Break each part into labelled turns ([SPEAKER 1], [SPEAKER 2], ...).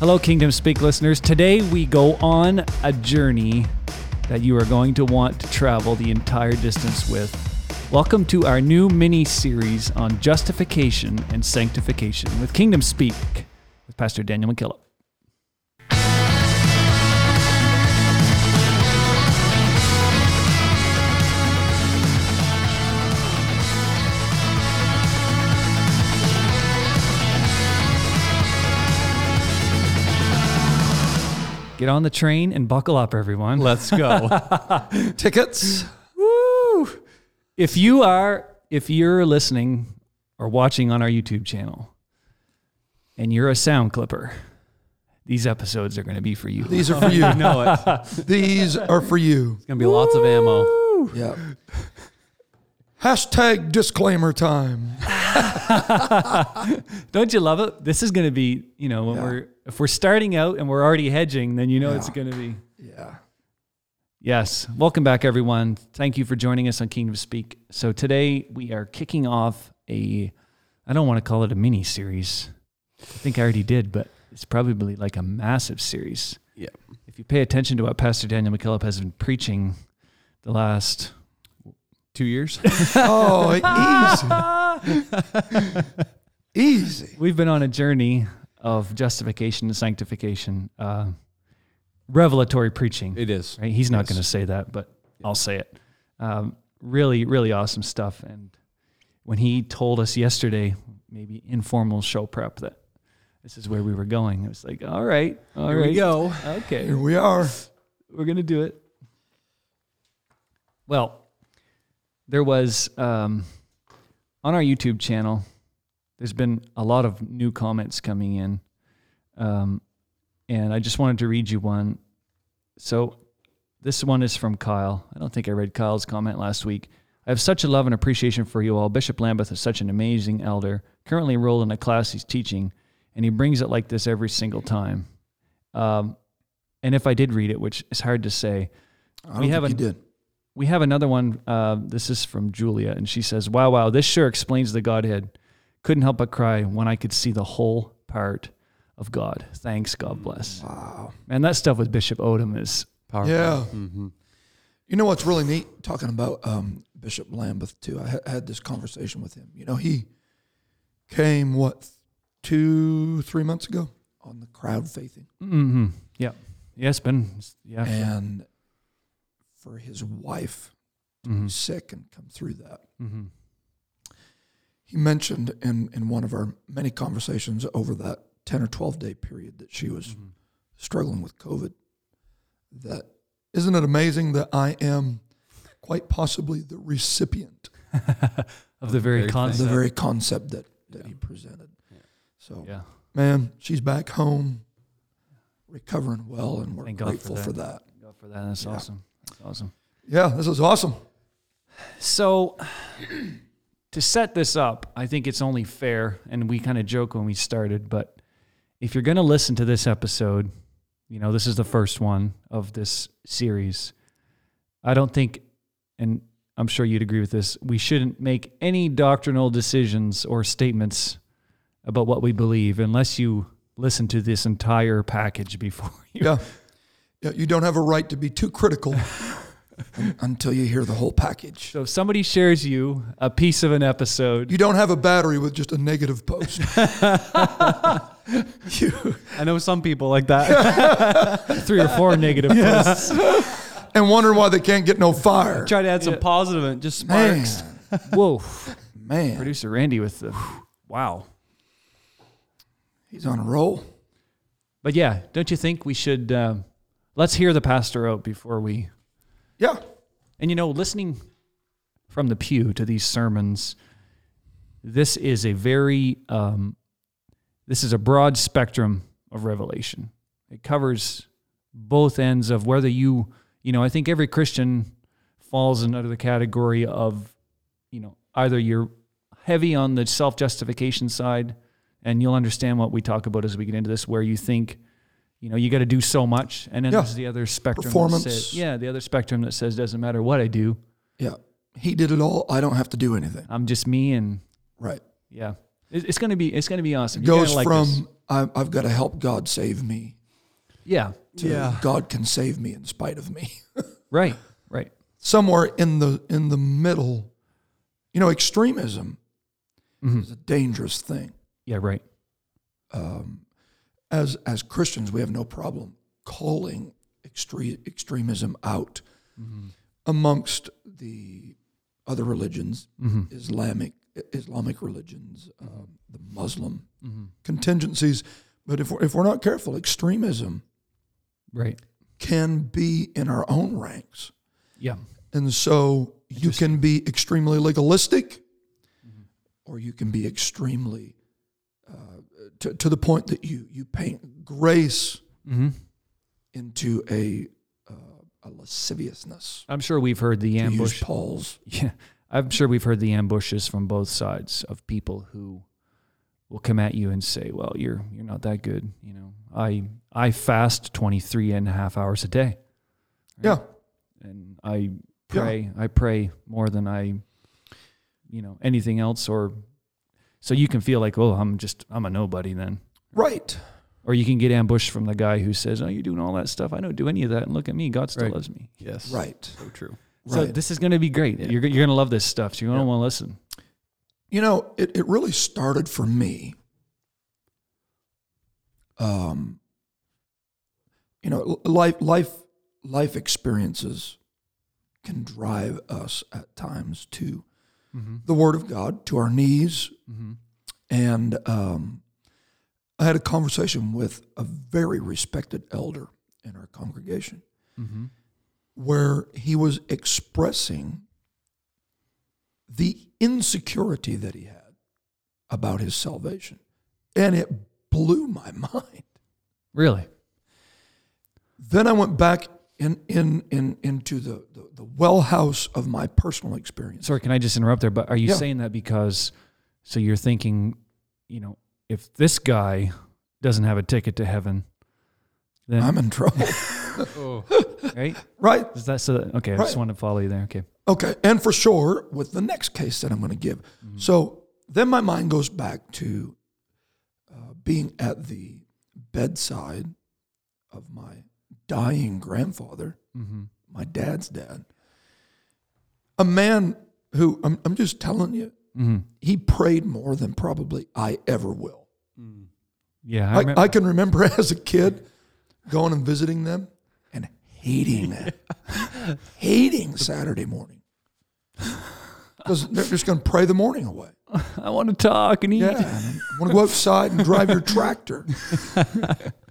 [SPEAKER 1] Hello, Kingdom Speak listeners. Today we go on a journey that you are going to want to travel the entire distance with. Welcome to our new mini series on justification and sanctification with Kingdom Speak with Pastor Daniel McKillop. Get on the train and buckle up, everyone.
[SPEAKER 2] Let's go.
[SPEAKER 3] Tickets.
[SPEAKER 1] Woo! If you are, if you're listening or watching on our YouTube channel, and you're a sound clipper, these episodes are going to be for you.
[SPEAKER 3] These are for you.
[SPEAKER 2] you know it.
[SPEAKER 3] These are for you.
[SPEAKER 2] It's gonna be lots of ammo.
[SPEAKER 3] Yeah. Hashtag disclaimer time.
[SPEAKER 1] Don't you love it? This is going to be, you know, when
[SPEAKER 3] Yeah.
[SPEAKER 1] we're if we're starting out and we're already hedging, then you know it's going to be.
[SPEAKER 3] Yeah.
[SPEAKER 1] Yes. Welcome back, everyone. Thank you for joining us on Kingdom Speak. So today we are kicking off a, I don't want to call it a mini series. I think I already did, but it's probably like a massive series.
[SPEAKER 2] Yeah.
[SPEAKER 1] If you pay attention to what Pastor Daniel McKillop has been preaching the last,
[SPEAKER 2] Two years.
[SPEAKER 3] Oh, easy. easy.
[SPEAKER 1] we've been on a journey of justification and sanctification, uh, revelatory preaching.
[SPEAKER 2] It is.
[SPEAKER 1] right? He's not
[SPEAKER 2] Yes.
[SPEAKER 1] going to say that, but I'll say it. Um, really, really awesome stuff. And when he told us yesterday, maybe informal show prep, that this is where we were going, it was like, all right, all
[SPEAKER 2] Here
[SPEAKER 1] right,
[SPEAKER 2] we go.
[SPEAKER 1] okay,
[SPEAKER 3] Here we are.
[SPEAKER 1] we're going to do it. Well, there was um, on our YouTube channel, there's been a lot of new comments coming in. Um, and I just wanted to read you one. So this one is from Kyle. I don't think I read Kyle's comment last week. I have such a love and appreciation for you all. Bishop Lambeth is such an amazing elder, currently enrolled in a class he's teaching, and he brings it like this every single time. Um, and if I did read it, which is hard to say,
[SPEAKER 3] I don't
[SPEAKER 1] We
[SPEAKER 3] think
[SPEAKER 1] have
[SPEAKER 3] you did.
[SPEAKER 1] We have another one. Uh, this is from Julia, and she says, "Wow, wow, this sure explains the Godhead. Couldn't help but cry when I could see the whole part of God. Thanks, God bless."
[SPEAKER 3] Wow.
[SPEAKER 1] Man, that stuff with Bishop Odom is
[SPEAKER 2] Powerful.
[SPEAKER 3] Yeah.
[SPEAKER 2] hmm
[SPEAKER 3] You know what's really neat? Talking about um, Bishop Lambeth too. I ha- had this conversation with him. You know, he came what two, three months ago on the crowd faithing,
[SPEAKER 1] mm-hmm. yeah, yeah, it's been yeah,
[SPEAKER 3] and for his wife to
[SPEAKER 1] Mhm.
[SPEAKER 3] be sick and come through that.
[SPEAKER 1] mm-hmm.
[SPEAKER 3] He mentioned in in one of our many conversations over that ten or twelve day period that she was
[SPEAKER 1] Mm-hmm.
[SPEAKER 3] struggling with COVID. That isn't it amazing that I am quite possibly the recipient
[SPEAKER 1] of the very
[SPEAKER 2] Very
[SPEAKER 1] concept.
[SPEAKER 3] the very concept that, that he presented. So,
[SPEAKER 1] yeah,
[SPEAKER 3] man, she's back home, recovering well, and we're
[SPEAKER 1] Thank God for
[SPEAKER 3] grateful for that.
[SPEAKER 1] Thank God for that. That's
[SPEAKER 3] Yeah.
[SPEAKER 1] awesome. Awesome.
[SPEAKER 3] Yeah, this is awesome.
[SPEAKER 1] So, to set this up, I think it's only fair, and we kind of joke when we started, but if you're going to listen to this episode, you know, this is the first one of this series. I don't think, and I'm sure you'd agree with this, we shouldn't make any doctrinal decisions or statements about what we believe unless you listen to this entire package before you.
[SPEAKER 3] Yeah. Yeah, you don't have a right to be too critical until you hear the whole package.
[SPEAKER 1] So if somebody shares you a piece of an episode,
[SPEAKER 3] You don't have a battery with just a negative post. you,
[SPEAKER 2] I know some people like that.
[SPEAKER 1] three or four negative posts.
[SPEAKER 3] and wondering why they can't get no fire.
[SPEAKER 2] Try to add some
[SPEAKER 1] Yeah.
[SPEAKER 2] positive and it just
[SPEAKER 3] Man,
[SPEAKER 2] sparks.
[SPEAKER 1] Whoa.
[SPEAKER 3] man,
[SPEAKER 1] Producer Randy with the wow.
[SPEAKER 3] he's on a roll.
[SPEAKER 1] But yeah, don't you think we should um, let's hear the pastor out before we
[SPEAKER 3] Yeah,
[SPEAKER 1] and you know, listening from the pew to these sermons, this is a very um, this is a broad spectrum of revelation. It covers both ends of whether you you know, I think every Christian falls under the category of, you know, either you're heavy on the self justification side, and you'll understand what we talk about as we get into this, where you think, you know, you got to do so much, and then
[SPEAKER 3] Yeah.
[SPEAKER 1] there's the other spectrum. That
[SPEAKER 3] Performance.
[SPEAKER 1] says, yeah, the other spectrum that says doesn't matter what I do,
[SPEAKER 3] yeah. He did it all. I don't have to do anything.
[SPEAKER 1] I'm just me, and
[SPEAKER 3] Right.
[SPEAKER 1] yeah. It's gonna be it's gonna be awesome.
[SPEAKER 3] It goes
[SPEAKER 1] like
[SPEAKER 3] from
[SPEAKER 1] this.
[SPEAKER 3] I, I've got to help God save me
[SPEAKER 1] yeah,
[SPEAKER 3] to
[SPEAKER 2] Yeah.
[SPEAKER 3] God can save me in spite of me.
[SPEAKER 1] right, right.
[SPEAKER 3] Somewhere in the in the middle, you know, extremism
[SPEAKER 1] Mhm.
[SPEAKER 3] is a dangerous thing.
[SPEAKER 1] Yeah, right.
[SPEAKER 3] Um, as as Christians, we have no problem calling extre- extremism out amongst the other religions,
[SPEAKER 1] Mm-hmm.
[SPEAKER 3] Islamic Islamic religions, um, the Muslim contingencies. But if we're, if we're not careful, extremism
[SPEAKER 1] Right.
[SPEAKER 3] can be in our own ranks,
[SPEAKER 1] Yeah.
[SPEAKER 3] and so you can be extremely legalistic, or you can be extremely to to the point that you you paint grace
[SPEAKER 1] Mm-hmm.
[SPEAKER 3] into a uh, a lasciviousness.
[SPEAKER 1] I'm sure we've heard the ambush.
[SPEAKER 3] Paul's
[SPEAKER 1] Yeah, I'm sure we've heard the ambushes from both sides of people who will come at you and say, "Well, you're you're not that good." You know, I I fast 23 and a half hours a day,
[SPEAKER 3] yeah.
[SPEAKER 1] and I pray. I pray more than I, you know, anything else. Or so you can feel like, "Oh, I'm just I'm a nobody." Then
[SPEAKER 3] Right.
[SPEAKER 1] Or you can get ambushed from the guy who says, "Oh, you're doing all that stuff. I don't do any of that, and look at me. God still
[SPEAKER 2] Right.
[SPEAKER 1] loves me."
[SPEAKER 2] Yes.
[SPEAKER 3] Right.
[SPEAKER 2] So true.
[SPEAKER 1] So
[SPEAKER 3] Right.
[SPEAKER 1] this is going to be great. You're you're going to love this stuff. So you're going to
[SPEAKER 2] Yeah.
[SPEAKER 1] want to listen.
[SPEAKER 3] You know, it, it really started for me. Um, you know, life life life experiences can drive us at times to Mm-hmm. the Word of God, to our knees, mm-hmm. and um, I had a conversation with a very respected elder in our congregation mm-hmm. where he was expressing the insecurity that he had about his salvation. And it blew my mind.
[SPEAKER 1] Really?
[SPEAKER 3] Then I went back in, in, in, into the, the, the well house of my personal experience.
[SPEAKER 1] Sorry, can I just interrupt there? But are you
[SPEAKER 3] Yeah.
[SPEAKER 1] saying that because, so you're thinking, you know, if this guy doesn't have a ticket to heaven, then
[SPEAKER 3] I'm in trouble.
[SPEAKER 1] right?
[SPEAKER 3] right?
[SPEAKER 1] Is that so? That, okay, I just
[SPEAKER 3] Right.
[SPEAKER 1] want to follow you there. Okay.
[SPEAKER 3] Okay. And for sure, with the next case that I'm going to give. So then my mind goes back to uh, being at the bedside of my dying grandfather, mm-hmm. my dad's dad. A man who, I'm, I'm just telling you, mm-hmm. he prayed more than probably I ever will. Mm.
[SPEAKER 1] Yeah, I,
[SPEAKER 3] I. I can remember as a kid going and visiting them and hating it, hating Saturday morning because they're just going to pray the morning away.
[SPEAKER 1] I want to talk and eat.
[SPEAKER 3] Yeah, I want to go outside and drive your tractor.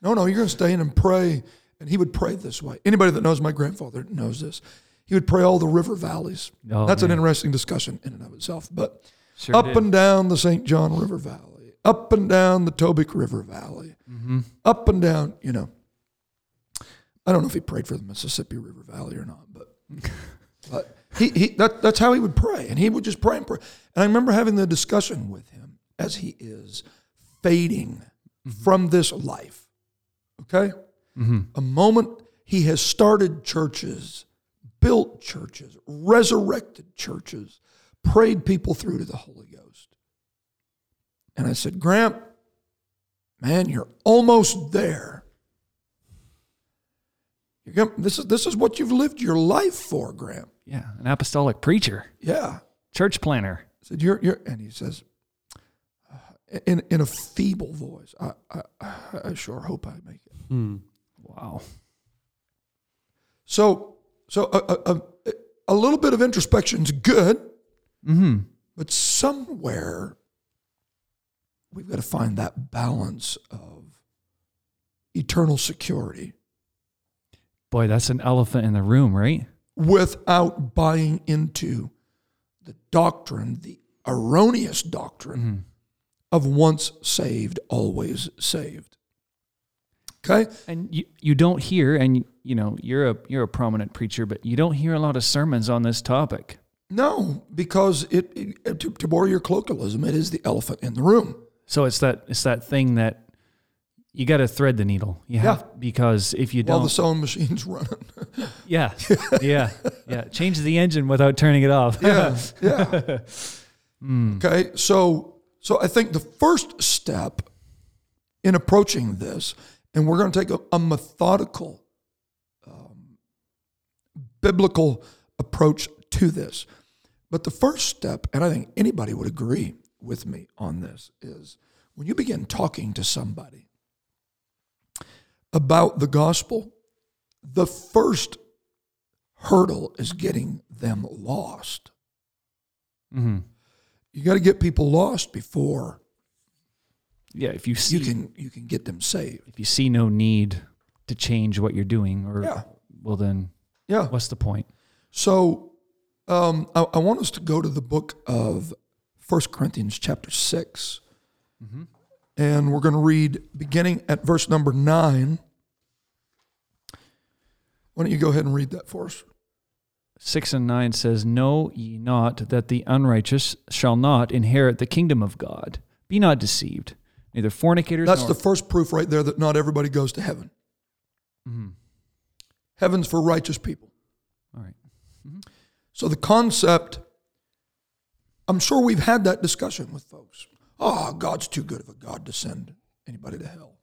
[SPEAKER 3] No, no, you're going to stay in and pray. And he would pray this way. Anybody that knows my grandfather knows this. He would pray all the river valleys.
[SPEAKER 1] Oh,
[SPEAKER 3] That's an interesting discussion in and of itself. But
[SPEAKER 1] Sure
[SPEAKER 3] up
[SPEAKER 1] did.
[SPEAKER 3] and down the St. John River Valley, up and down the Tobique River Valley,
[SPEAKER 1] Mm-hmm.
[SPEAKER 3] up and down, you know. I don't know if he prayed for the Mississippi River Valley or not, but but he, he that, that's how he would pray. And he would just pray and pray. And I remember having the discussion with him as he is fading from this life. Okay? A moment he has started churches, built churches, resurrected churches, prayed people through to the Holy Ghost. And I said, Grant, man, you're almost there. You're gonna, this is this is what you've lived your life for, Grant.
[SPEAKER 1] Yeah, an apostolic preacher,
[SPEAKER 3] Yeah.
[SPEAKER 1] church planner.
[SPEAKER 3] I said, you're, you're, and he says, uh, in, in a feeble voice, I, I, I sure hope I make it.
[SPEAKER 1] Wow.
[SPEAKER 3] So, so a, a, a, a little bit of introspection is good,
[SPEAKER 1] Mm-hmm.
[SPEAKER 3] but somewhere we've got to find that balance of eternal security
[SPEAKER 1] Boy, that's an elephant in the room, right?
[SPEAKER 3] without buying into the doctrine, the erroneous doctrine mm-hmm. of once saved, always saved. Okay?
[SPEAKER 1] And you, you don't hear, and you know, you're a you're a prominent preacher, but you don't hear a lot of sermons on this topic.
[SPEAKER 3] No, because it, it to, to borrow your colloquialism, it is the elephant in the room.
[SPEAKER 1] So it's that it's that thing that you got to thread the needle. You have because if you don't,
[SPEAKER 3] the sewing machine's running.
[SPEAKER 1] yeah, yeah, yeah, change the engine without turning it off.
[SPEAKER 3] yeah, yeah. Hmm. Okay, so so I think the first step in approaching this, and we're going to take a, a methodical, um, biblical approach to this. But the first step, and I think anybody would agree with me on this, is when you begin talking to somebody about the gospel, the first hurdle is getting them lost.
[SPEAKER 1] Mm-hmm.
[SPEAKER 3] You got to get people lost before
[SPEAKER 1] Yeah, if you see
[SPEAKER 3] you can you can get them saved.
[SPEAKER 1] if you see no need to change what you're doing, or
[SPEAKER 3] Yeah.
[SPEAKER 1] well, then
[SPEAKER 3] Yeah.
[SPEAKER 1] what's the point?
[SPEAKER 3] So um, I, I want us to go to the book of First Corinthians chapter 6 and we're going to read beginning at verse number nine. Why don't you go ahead and read that for us?
[SPEAKER 1] Six and nine says, Know ye not that the unrighteous shall not inherit the kingdom of God? Be not deceived. Neither fornicators
[SPEAKER 3] That's
[SPEAKER 1] nor
[SPEAKER 3] the first proof right there that not everybody goes to heaven.
[SPEAKER 1] Mhm.
[SPEAKER 3] Heaven's for righteous people.
[SPEAKER 1] All right.
[SPEAKER 3] So the concept, I'm sure we've had that discussion with folks. Oh, God's too good of a God to send anybody to hell.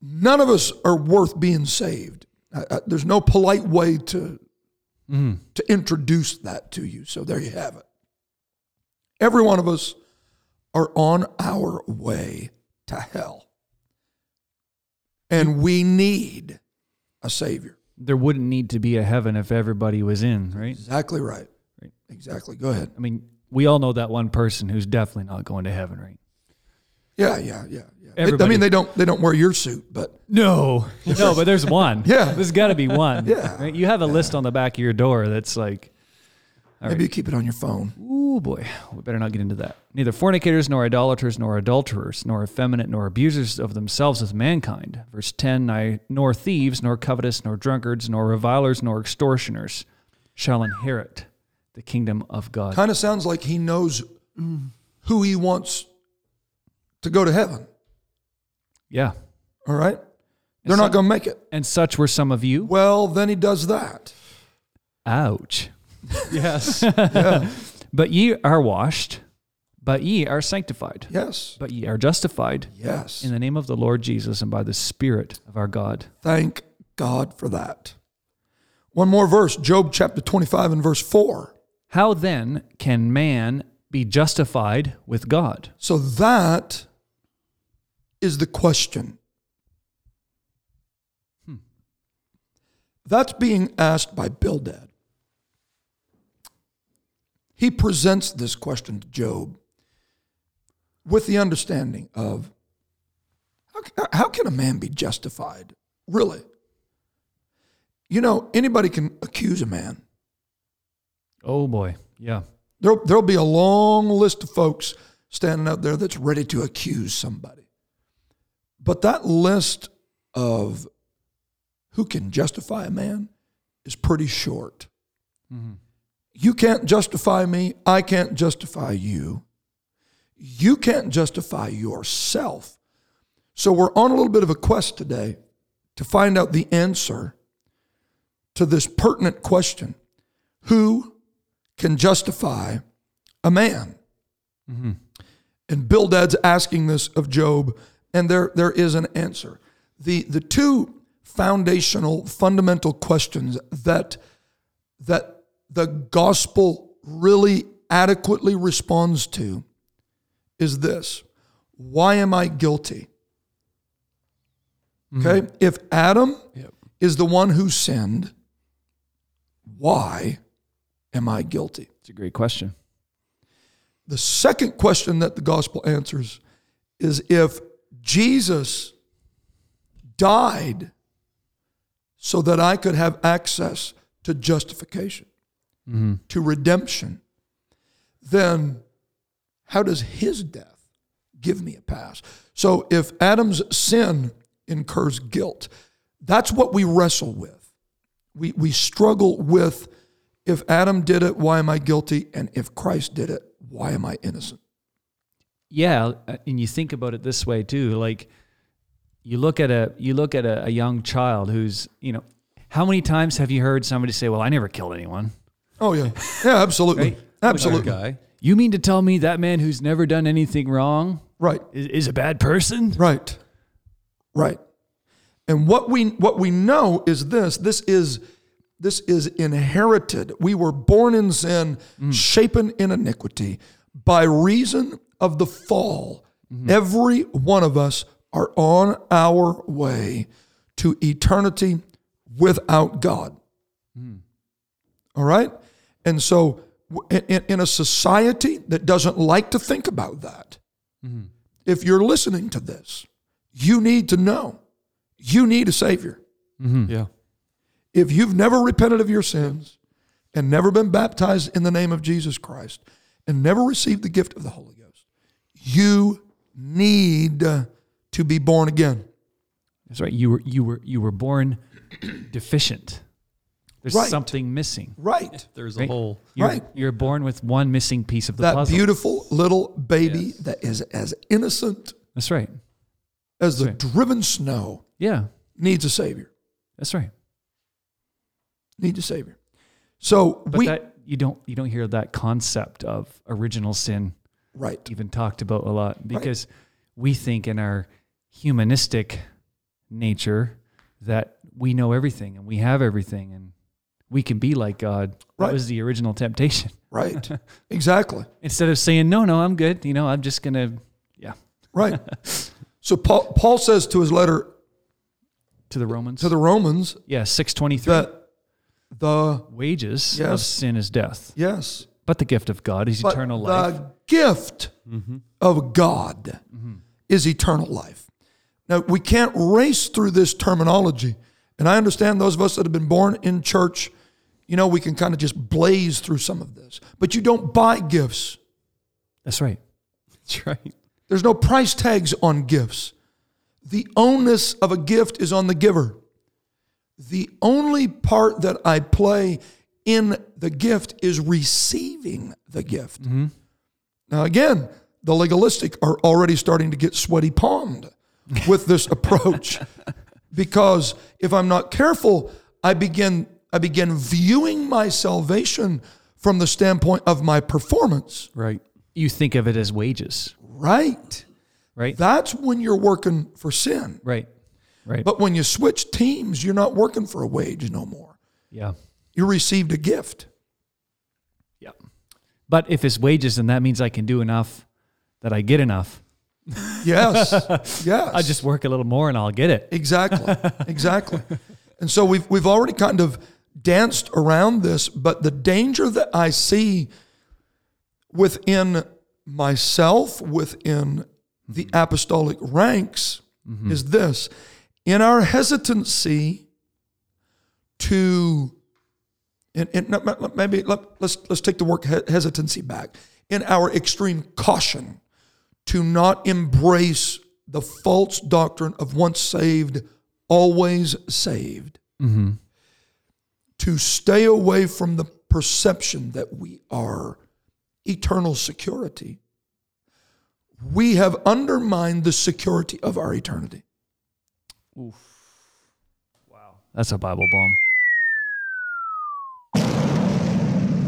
[SPEAKER 3] None of us are worth being saved. I, I, there's no polite way to
[SPEAKER 1] Mhm.
[SPEAKER 3] to introduce that to you. So there you have it. Every one of us are on our way to hell, and we need a savior.
[SPEAKER 1] There wouldn't need to be a heaven if everybody was in, right?
[SPEAKER 3] Exactly right.
[SPEAKER 1] Right.
[SPEAKER 3] Exactly. Go ahead.
[SPEAKER 1] I mean, we all know that one person who's definitely not going to heaven, right?
[SPEAKER 3] Yeah, yeah, yeah, yeah. It- I mean, they don't they don't wear your suit, but
[SPEAKER 1] No, no, but there's one.
[SPEAKER 3] Yeah.
[SPEAKER 1] there's got to be one.
[SPEAKER 3] Yeah.
[SPEAKER 1] right? you have a list on the back of your door that's like,
[SPEAKER 3] maybe you keep it on your phone.
[SPEAKER 1] ooh boy, we better not get into that. Neither fornicators, nor idolaters, nor adulterers, nor effeminate, nor abusers of themselves with mankind. Verse ten: I, nor thieves, nor covetous, nor drunkards, nor revilers, nor extortioners shall inherit the kingdom of God.
[SPEAKER 3] Kind of sounds like he knows who he wants to go to heaven.
[SPEAKER 1] Yeah,
[SPEAKER 3] All right, they're not going to make it.
[SPEAKER 1] and such were some of you.
[SPEAKER 3] Well, then he does that.
[SPEAKER 1] Ouch.
[SPEAKER 2] Yes.
[SPEAKER 3] Yeah.
[SPEAKER 1] But ye are washed, but ye are sanctified,
[SPEAKER 3] yes.
[SPEAKER 1] but ye are justified
[SPEAKER 3] Yes.
[SPEAKER 1] in the name of the Lord Jesus and by the Spirit of our God.
[SPEAKER 3] Thank God for that. One more verse, Job chapter 25 and verse 4.
[SPEAKER 1] How then can man be justified with God?
[SPEAKER 3] So that is the question. Hmm. That's being asked by Bildad. He presents this question to Job with the understanding of how, how can a man be justified? Really? You know, anybody can accuse a man.
[SPEAKER 1] Oh boy. Yeah.
[SPEAKER 3] There'll, there'll be a long list of folks standing out there that's ready to accuse somebody. But that list of who can justify a man is pretty short. Mm-hmm. You can't justify me. I can't justify you. You can't justify yourself. So we're on a little bit of a quest today to find out the answer to this pertinent question Who can justify a man? Mm-hmm. And Bildad's asking this of Job, and there, there is an answer. The, the two foundational, fundamental questions that, that the gospel really adequately responds to is this Why am I guilty? Mm-hmm. Okay, if Adam is the one who sinned, why am I guilty?
[SPEAKER 1] It's a great question.
[SPEAKER 3] The second question that the gospel answers is if Jesus died so that I could have access to justification, to redemption, then how does his death give me a pass? So if Adam's sin incurs guilt, that's what we wrestle with. We, we struggle with if Adam did it, why am I guilty? And if Christ did it, why am I innocent?
[SPEAKER 1] Yeah, uh, and you think about it this way too. Like you look at a you look at a, a young child who's you know how many times have you heard somebody say, "Well, I never killed anyone."
[SPEAKER 3] Oh, yeah. Yeah, absolutely.
[SPEAKER 1] Right?
[SPEAKER 3] Absolutely.
[SPEAKER 2] guy.
[SPEAKER 1] You mean to tell me that man who's never done anything wrong
[SPEAKER 3] Right.
[SPEAKER 1] is, is a bad person?
[SPEAKER 3] Right. Right. And what we what we know is this this is this is inherited. We were born in sin, mm. shapen in iniquity by reason of the fall. Mm-hmm. Every one of us are on our way to eternity without God. Mm. All right? And so in, in a society that doesn't like to think about that, mm-hmm. if you're listening to this, you need to know you need a Savior. Mm-hmm.
[SPEAKER 2] Yeah.
[SPEAKER 3] If you've never repented of your sins and never been baptized in the name of Jesus Christ and never received the gift of the Holy Ghost, you need to be born again.
[SPEAKER 1] That's right. You were you were you were born deficient. There's
[SPEAKER 3] Right.
[SPEAKER 1] something missing.
[SPEAKER 3] Right.
[SPEAKER 2] There's a
[SPEAKER 1] Right.
[SPEAKER 2] hole.
[SPEAKER 1] You're,
[SPEAKER 3] Right.
[SPEAKER 1] You're born with one missing piece of the
[SPEAKER 3] That
[SPEAKER 1] puzzle.
[SPEAKER 3] beautiful little baby that is as innocent
[SPEAKER 1] That's right.
[SPEAKER 3] as the
[SPEAKER 1] right.
[SPEAKER 3] driven snow
[SPEAKER 1] Yeah.
[SPEAKER 3] needs a Savior.
[SPEAKER 1] That's right.
[SPEAKER 3] Needs a Savior. So
[SPEAKER 1] But
[SPEAKER 3] we,
[SPEAKER 1] that you don't you don't hear that concept of original sin
[SPEAKER 3] right.
[SPEAKER 1] even talked about a lot because we think in our humanistic nature that we know everything and we have everything and we can be like God. That was the original temptation.
[SPEAKER 3] Right. exactly.
[SPEAKER 1] Instead of saying, no, no, I'm good. You know, I'm just going to, yeah,
[SPEAKER 3] Right. so Paul, Paul says to his letter
[SPEAKER 1] to the Romans.
[SPEAKER 3] to the Romans
[SPEAKER 1] yeah, 623.
[SPEAKER 3] that the
[SPEAKER 1] Wages of sin is death,
[SPEAKER 3] yes,
[SPEAKER 1] but the gift of God is
[SPEAKER 3] but
[SPEAKER 1] eternal life.
[SPEAKER 3] the gift mm-hmm. of God mm-hmm. is eternal life. Now we can't race through this terminology, and I understand those of us that have been born in church. You know, we can kind of just blaze through some of this, but you don't buy gifts.
[SPEAKER 1] That's right.
[SPEAKER 2] That's right.
[SPEAKER 3] There's no price tags on gifts. The onus of a gift is on the giver. The only part that I play in the gift is receiving the gift. Mm-hmm. Now, again, the legalistic are already starting to get sweaty palmed with this approach because if I'm not careful, I begin I begin viewing my salvation from the standpoint of my performance.
[SPEAKER 2] Right.
[SPEAKER 1] You think of it as wages,
[SPEAKER 3] Right.
[SPEAKER 1] right?
[SPEAKER 3] That's when you're working for sin.
[SPEAKER 1] right. Right.
[SPEAKER 3] But when you switch teams, you're not working for a wage no more.
[SPEAKER 1] yeah.
[SPEAKER 3] You received a gift.
[SPEAKER 1] Yeah. But if it's wages, then that means I can do enough that I get enough.
[SPEAKER 3] Yes. yes.
[SPEAKER 1] I just work a little more and I'll get it.
[SPEAKER 3] exactly. Exactly. And so we've we've already kind of danced around this, but the danger that I see within myself, within the mm-hmm. apostolic ranks, mm-hmm. is this. In our hesitancy to and, and maybe let, let's let's take the word hesitancy back. In our extreme caution to not embrace the false doctrine of once saved, always saved. Mm-hmm. To stay away from the perception that we are eternal security. We have undermined the security of our eternity.
[SPEAKER 1] Wow, that's a Bible bomb.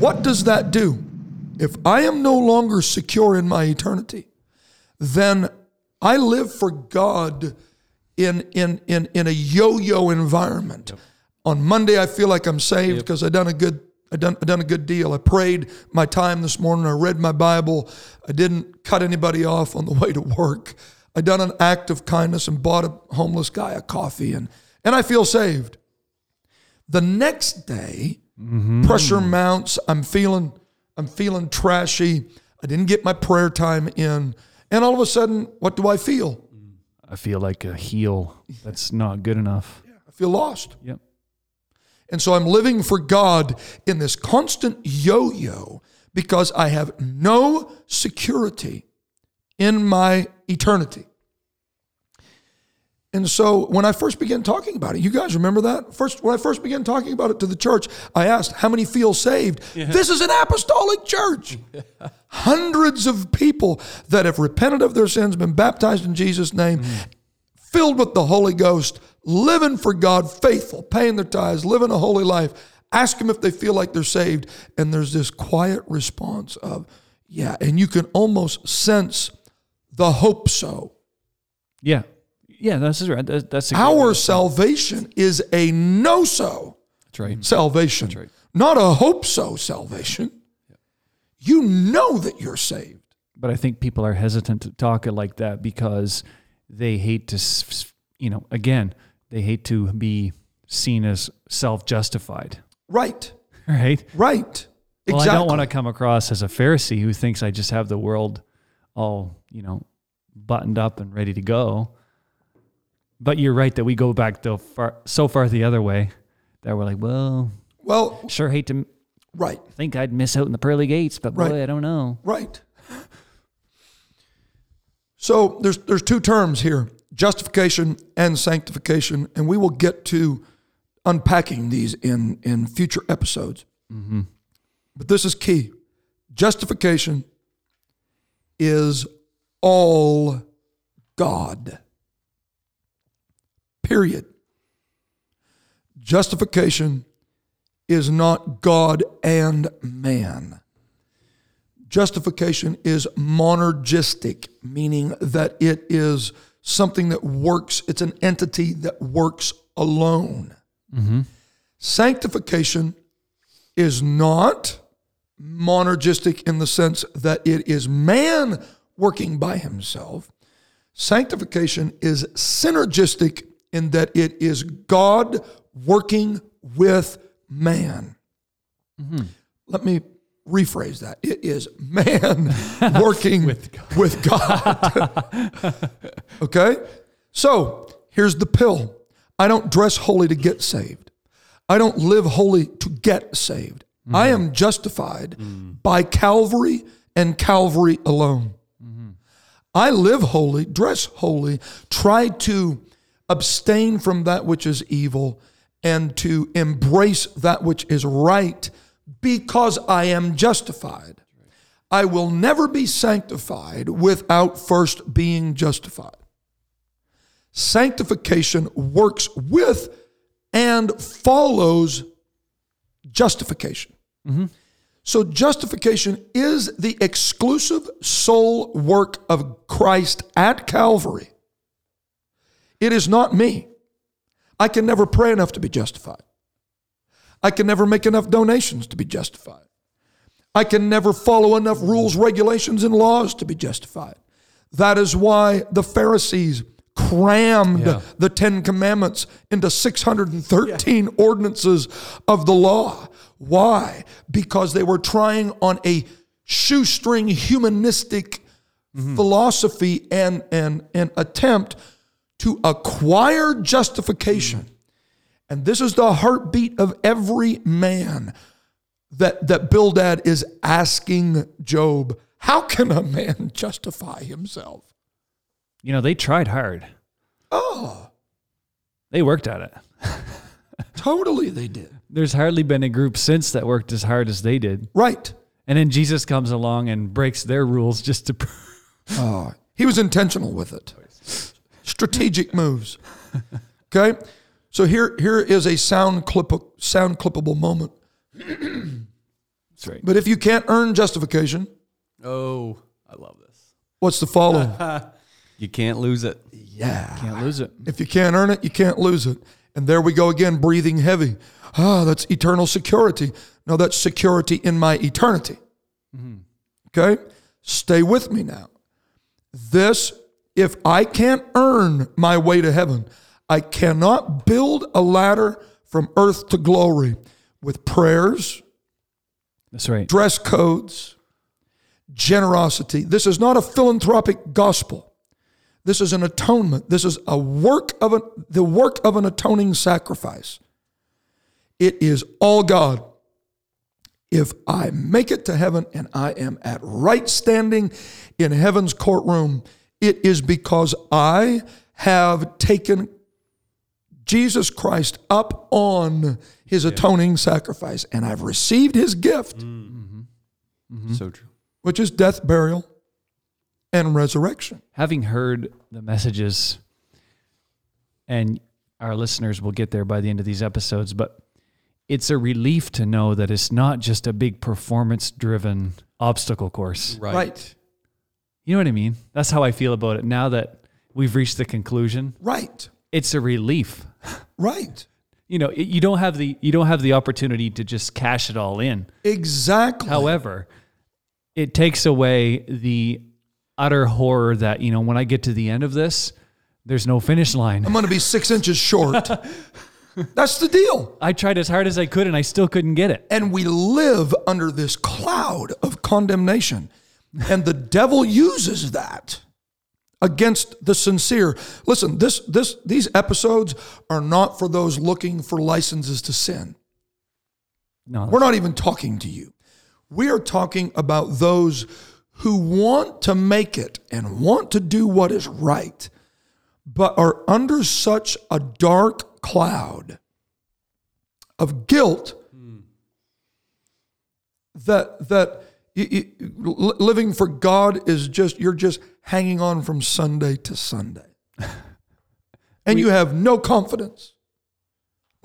[SPEAKER 3] What does that do? If I am no longer secure in my eternity, then I live for God in in in in a yo-yo environment. On Monday, I feel like I'm saved because I done a good I done I done a good deal. I prayed my time this morning. I read my Bible. I didn't cut anybody off on the way to work. I done an act of kindness and bought a homeless guy a coffee and and I feel saved. The next day, mm-hmm. pressure mounts. I'm feeling, I'm feeling trashy. I didn't get my prayer time in, and all of a sudden, what do I feel?
[SPEAKER 1] I feel like a heel that's not good enough.
[SPEAKER 3] I feel lost.
[SPEAKER 1] Yep.
[SPEAKER 3] And so I'm living for God in this constant yo-yo because I have no security in my eternity. And so when I first began talking about it, you guys remember that? First when I first began talking about it to the church, I asked how many feel saved. This is an apostolic church. Hundreds of people that have repented of their sins, been baptized in Jesus name, mm-hmm. filled with the Holy Ghost, living for God, faithful, paying their tithes, living a holy life. Ask them if they feel like they're saved. And there's this quiet response of, Yeah, and you can almost sense the hope so.
[SPEAKER 1] Yeah. Yeah, that's right. That, that's a
[SPEAKER 3] Our salvation is a no so
[SPEAKER 2] That's right.
[SPEAKER 3] salvation,
[SPEAKER 2] That's right.
[SPEAKER 3] not a hope so salvation. You know that you're saved.
[SPEAKER 1] but I think people are hesitant to talk it like that because they hate to, you know, again, they hate to be seen as self-justified,
[SPEAKER 3] Right,
[SPEAKER 1] right?
[SPEAKER 3] right.
[SPEAKER 1] Well,
[SPEAKER 3] exactly.
[SPEAKER 1] I don't want to come across as a Pharisee who thinks I just have the world all, you know, buttoned up and ready to go. But you're right that we go back though far, so far the other way that we're like, well,
[SPEAKER 3] Well,
[SPEAKER 1] sure hate to
[SPEAKER 3] right,
[SPEAKER 1] think I'd miss out in the pearly gates, but boy,
[SPEAKER 3] Right.
[SPEAKER 1] I don't know.
[SPEAKER 3] right. So there's there's two terms here: justification and sanctification, and we will get to unpacking these in in future episodes. Mm-hmm. But this is key: justification is all God. Period. Justification is not God and man. Justification is monergistic, meaning that it is something that works, it's an entity that works alone. Mm-hmm. Sanctification is not monergistic in the sense that it is man working by himself. Sanctification is synergistic in that it is God working with man. Mm-hmm. Let me rephrase that. It is man working with God. okay? So here's the pill I don't dress holy to get saved, I don't live holy to get saved. I mm-hmm. am justified mm. by Calvary and Calvary alone. Mm-hmm. I live holy, dress holy, try to abstain from that which is evil and to embrace that which is right because I am justified. I will never be sanctified without first being justified. Sanctification works with and follows justification. Mm-hmm. So, justification is the exclusive sole work of Christ at Calvary. It is not me. I can never pray enough to be justified. I can never make enough donations to be justified. I can never follow enough rules, regulations, and laws to be justified. That is why the Pharisees crammed
[SPEAKER 2] Yeah.
[SPEAKER 3] the Ten Commandments into 613 ordinances of the law. Why? Because they were trying on a shoestring humanistic mm-hmm. philosophy and, and, and attempt to acquire justification. And this is the heartbeat of every man that, that Bildad is asking Job, how can a man justify himself?
[SPEAKER 1] You know, they tried hard.
[SPEAKER 3] Oh,
[SPEAKER 1] They worked at it.
[SPEAKER 3] totally they did.
[SPEAKER 1] There's hardly been a group since that worked as hard as they did.
[SPEAKER 3] Right.
[SPEAKER 1] And then Jesus comes along and breaks their rules just to prove.
[SPEAKER 3] Oh, he was intentional with it. Strategic moves. Okay? So here, here is a sound clip sound clippable moment.
[SPEAKER 1] Right.
[SPEAKER 3] But if you can't earn justification,
[SPEAKER 2] Oh, I love this.
[SPEAKER 3] what's the follow?
[SPEAKER 2] You can't lose it.
[SPEAKER 3] yeah.
[SPEAKER 1] Can't lose it.
[SPEAKER 3] If you can't earn it, you can't lose it. And there we go again, breathing heavy. Ah, that's eternal security. No, that's security in my eternity. Okay? Stay with me now. This, if I can't earn my way to heaven, I cannot build a ladder from earth to glory with prayers,
[SPEAKER 1] That's right.
[SPEAKER 3] dress codes, generosity. This is not a philanthropic gospel. This is an atonement. This is a work of a, the work of an atoning sacrifice. It is all God. If I make it to heaven and I am at right standing in heaven's courtroom, it is because I have taken Jesus Christ up on his atoning sacrifice and I've received his gift mm. mm-hmm. Mm-hmm.
[SPEAKER 2] So true.
[SPEAKER 3] which is death, burial, and resurrection.
[SPEAKER 1] Having heard the messages, and our listeners will get there by the end of these episodes, but it's a relief to know that it's not just a big performance driven obstacle course.
[SPEAKER 2] Right.
[SPEAKER 3] Right.
[SPEAKER 1] You know what I mean? That's how I feel about it now that we've reached the conclusion.
[SPEAKER 3] Right.
[SPEAKER 1] It's a relief.
[SPEAKER 3] Right.
[SPEAKER 1] You know, you don't have the you don't have the opportunity to just cash it all in.
[SPEAKER 3] Exactly.
[SPEAKER 1] However, it takes away the utter horror that, you know, when I get to the end of this, there's no finish line.
[SPEAKER 3] I'm going to be six inches short. That's the deal.
[SPEAKER 1] I tried as hard as I could and I still couldn't get it.
[SPEAKER 3] And we live under this cloud of condemnation. And the devil uses that against the sincere. Listen, this this these episodes are not for those looking for licenses to sin.
[SPEAKER 1] No,
[SPEAKER 3] We're not even talking to you. We are talking about those who want to make it and want to do what is right, but are under such a dark cloud of guilt hmm. that that you, you, living for God is just you're just hanging on from Sunday to Sunday, and you have no confidence.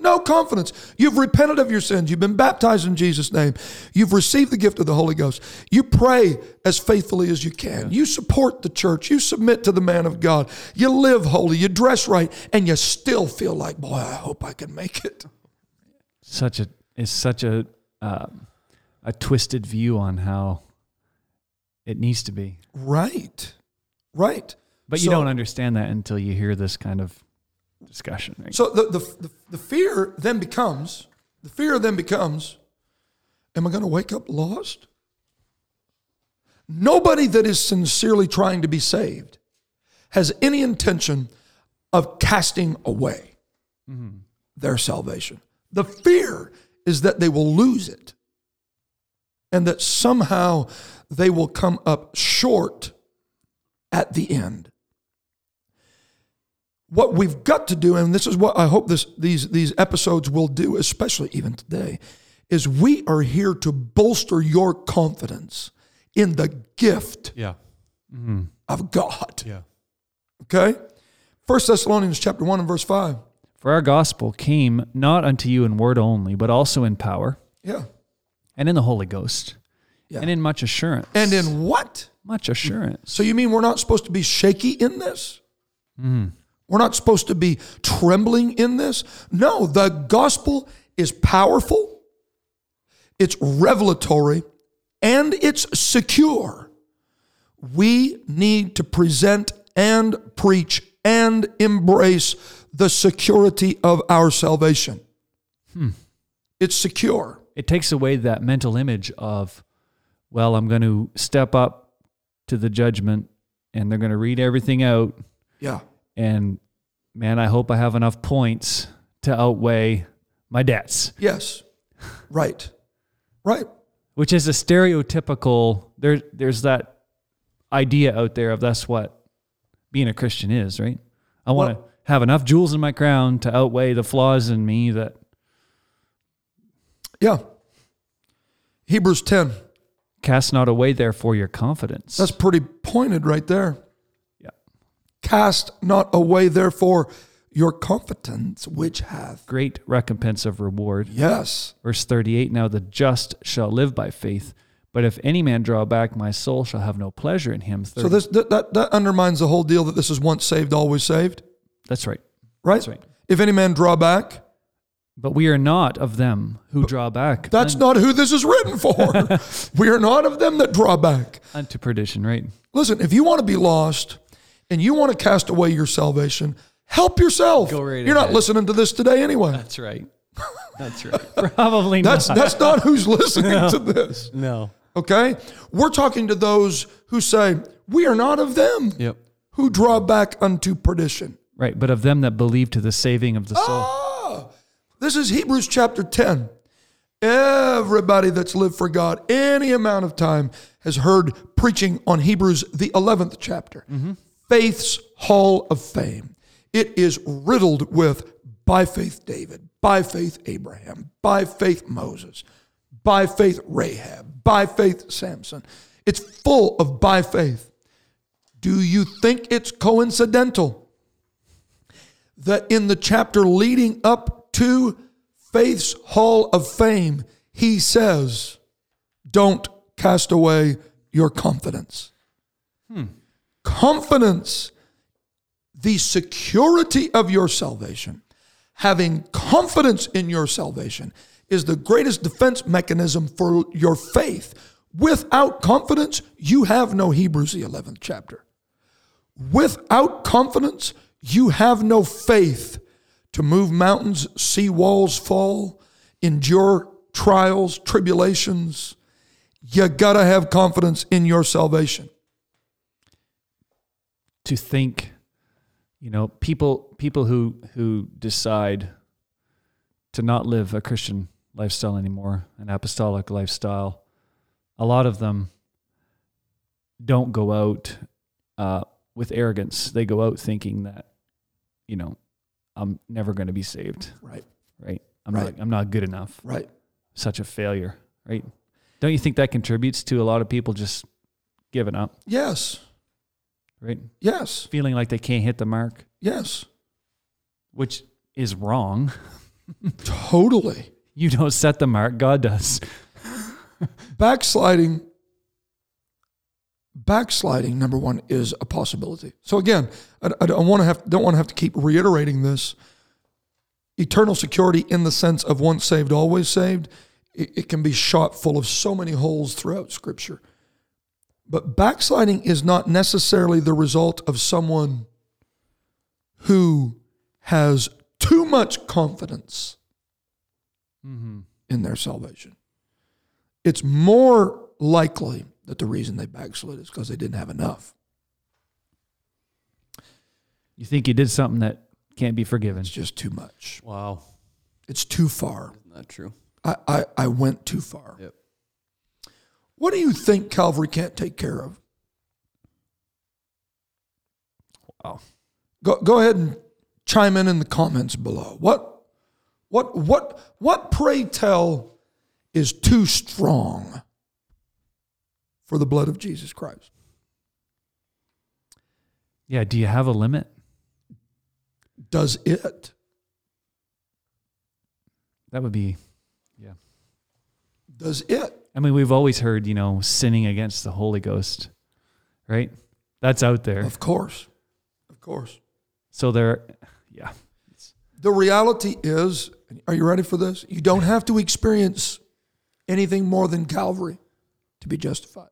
[SPEAKER 3] No confidence. You've repented of your sins. You've been baptized in Jesus' name. You've received the gift of the Holy Ghost. You pray as faithfully as you can. You support the church. You submit to the man of God. You live holy. You dress right, and you still feel like, boy, I hope I can make it.
[SPEAKER 1] such a is such a uh, a twisted view on how it needs to be.
[SPEAKER 3] Right. Right.
[SPEAKER 1] But you
[SPEAKER 3] So-
[SPEAKER 1] don't understand that until you hear this kind of discussion. Right?
[SPEAKER 3] So the, the, the, the fear then becomes, the fear then becomes, am I going to wake up lost? Nobody that is sincerely trying to be saved has any intention of casting away mm-hmm. their salvation. The fear is that they will lose it and that somehow they will come up short at the end what we've got to do, and this is what I hope this, these, these episodes will do, especially even today, is we are here to bolster your confidence in the gift
[SPEAKER 2] Yeah. Mm-hmm.
[SPEAKER 3] of God.
[SPEAKER 2] Yeah.
[SPEAKER 3] Okay? First Thessalonians chapter 1 and verse 5.
[SPEAKER 1] For our gospel came not unto you in word only, but also in power
[SPEAKER 3] Yeah.
[SPEAKER 1] And in the Holy Ghost
[SPEAKER 3] Yeah.
[SPEAKER 1] and in much assurance.
[SPEAKER 3] And in what?
[SPEAKER 1] much assurance.
[SPEAKER 3] So you mean we're not supposed to be shaky in this? Hmm. We're not supposed to be trembling in this? No, the gospel is powerful, it's revelatory, and it's secure. We need to present and preach and embrace the security of our salvation. Hmm. It's secure.
[SPEAKER 1] It takes away that mental image of, well, I'm going to step up to the judgment and they're going to read everything out.
[SPEAKER 3] Yeah.
[SPEAKER 1] And man, I hope I have enough points to outweigh my debts,
[SPEAKER 3] Yes. Right. Right.
[SPEAKER 1] which is a stereotypical, there, there's that idea out there of that's what being a Christian is, right? I want to
[SPEAKER 3] Well-
[SPEAKER 1] have enough jewels in my crown to outweigh the flaws in me that
[SPEAKER 3] Yeah. Hebrews 10.
[SPEAKER 1] cast not away therefore your confidence.
[SPEAKER 3] That's pretty pointed right there.
[SPEAKER 1] yeah.
[SPEAKER 3] Cast not away, therefore, your confidence, which hath.
[SPEAKER 1] Great recompense of reward.
[SPEAKER 3] Yes.
[SPEAKER 1] Verse 38 Now the just shall live by faith, but if any man draw back, my soul shall have no pleasure in him. 30.
[SPEAKER 3] So this that, that, that undermines the whole deal that this is once saved, always saved,
[SPEAKER 1] That's right.
[SPEAKER 3] right?
[SPEAKER 1] That's right.
[SPEAKER 3] If any man draw back,
[SPEAKER 1] But we are not of them who draw back
[SPEAKER 3] that's not who this is written for. we are not of them that draw back.
[SPEAKER 1] unto perdition, right?
[SPEAKER 3] Listen, if you want to be lost and you want to cast away your salvation, help yourself.
[SPEAKER 2] Go right
[SPEAKER 3] You're not
[SPEAKER 2] ahead.
[SPEAKER 3] listening to this today anyway.
[SPEAKER 1] That's right. That's right. Probably
[SPEAKER 3] That's
[SPEAKER 1] not.
[SPEAKER 3] that's not who's listening to this.
[SPEAKER 2] No.
[SPEAKER 3] Okay? We're talking to those who say, We are not of them
[SPEAKER 2] Yep.
[SPEAKER 3] who draw back unto perdition.
[SPEAKER 1] Right, but of them that believe to the saving of the soul.
[SPEAKER 3] Ah, this is Hebrews chapter 10. Everybody that's lived for God any amount of time has heard preaching on Hebrews, the 11th chapter, faith's hall of fame. It is riddled with by faith David, by faith Abraham, by faith Moses, by faith Rahab, by faith Samson. It's full of by faith. Do you think it's coincidental? that in the chapter leading up to faith's hall of fame, he says, don't cast away your confidence. Hmm. Confidence, the security of your salvation, having confidence in your salvation is the greatest defense mechanism for your faith. Without confidence, you have no Hebrews, the 11th chapter. Without confidence, you have no faith to move mountains, see walls fall, endure trials, tribulations. You gotta have confidence in your salvation.
[SPEAKER 1] to think you know people people who who decide to not live a christian lifestyle anymore an apostolic lifestyle a lot of them don't go out uh, with arrogance they go out thinking that you know i'm never going to be saved
[SPEAKER 3] Right,
[SPEAKER 1] right i'm
[SPEAKER 3] Right.
[SPEAKER 1] not i'm not good enough
[SPEAKER 3] right.
[SPEAKER 1] such a failure right don't you think that contributes to a lot of people just giving up
[SPEAKER 3] Yes,
[SPEAKER 1] right
[SPEAKER 3] yes,
[SPEAKER 1] feeling like they can't hit the mark
[SPEAKER 3] yes.
[SPEAKER 1] which is wrong.
[SPEAKER 3] Totally.
[SPEAKER 1] You don't set the mark, God does.
[SPEAKER 3] backsliding backsliding number one is a possibility. So again i, I don't want to have don't want to have to keep reiterating this. Eternal security in the sense of once saved always saved it, it can be shot full of so many holes throughout scripture. But backsliding is not necessarily the result of someone who has too much confidence mm-hmm. in their salvation. It's more likely that the reason they backslid is because they didn't have enough.
[SPEAKER 1] You think you did something that can't be forgiven.
[SPEAKER 3] It's just too much.
[SPEAKER 2] Wow.
[SPEAKER 3] It's too far.
[SPEAKER 2] Isn't that true?
[SPEAKER 3] I, I, I went too far.
[SPEAKER 2] Yep.
[SPEAKER 3] What do you think Calvary can't take care of?
[SPEAKER 1] Wow.
[SPEAKER 3] Go, go ahead and chime in in the comments below. What, what, what, what, pray tell, is too strong for the blood of Jesus Christ?
[SPEAKER 1] Yeah, do you have a limit?
[SPEAKER 3] Does it?
[SPEAKER 1] That would be yeah.
[SPEAKER 3] Does it?
[SPEAKER 1] I mean, we've always heard, you know, sinning against the Holy Ghost, right? That's out there.
[SPEAKER 3] Of course. Of course.
[SPEAKER 1] So there yeah.
[SPEAKER 3] The reality is, are you ready for this? You don't have to experience anything more than Calvary to be justified.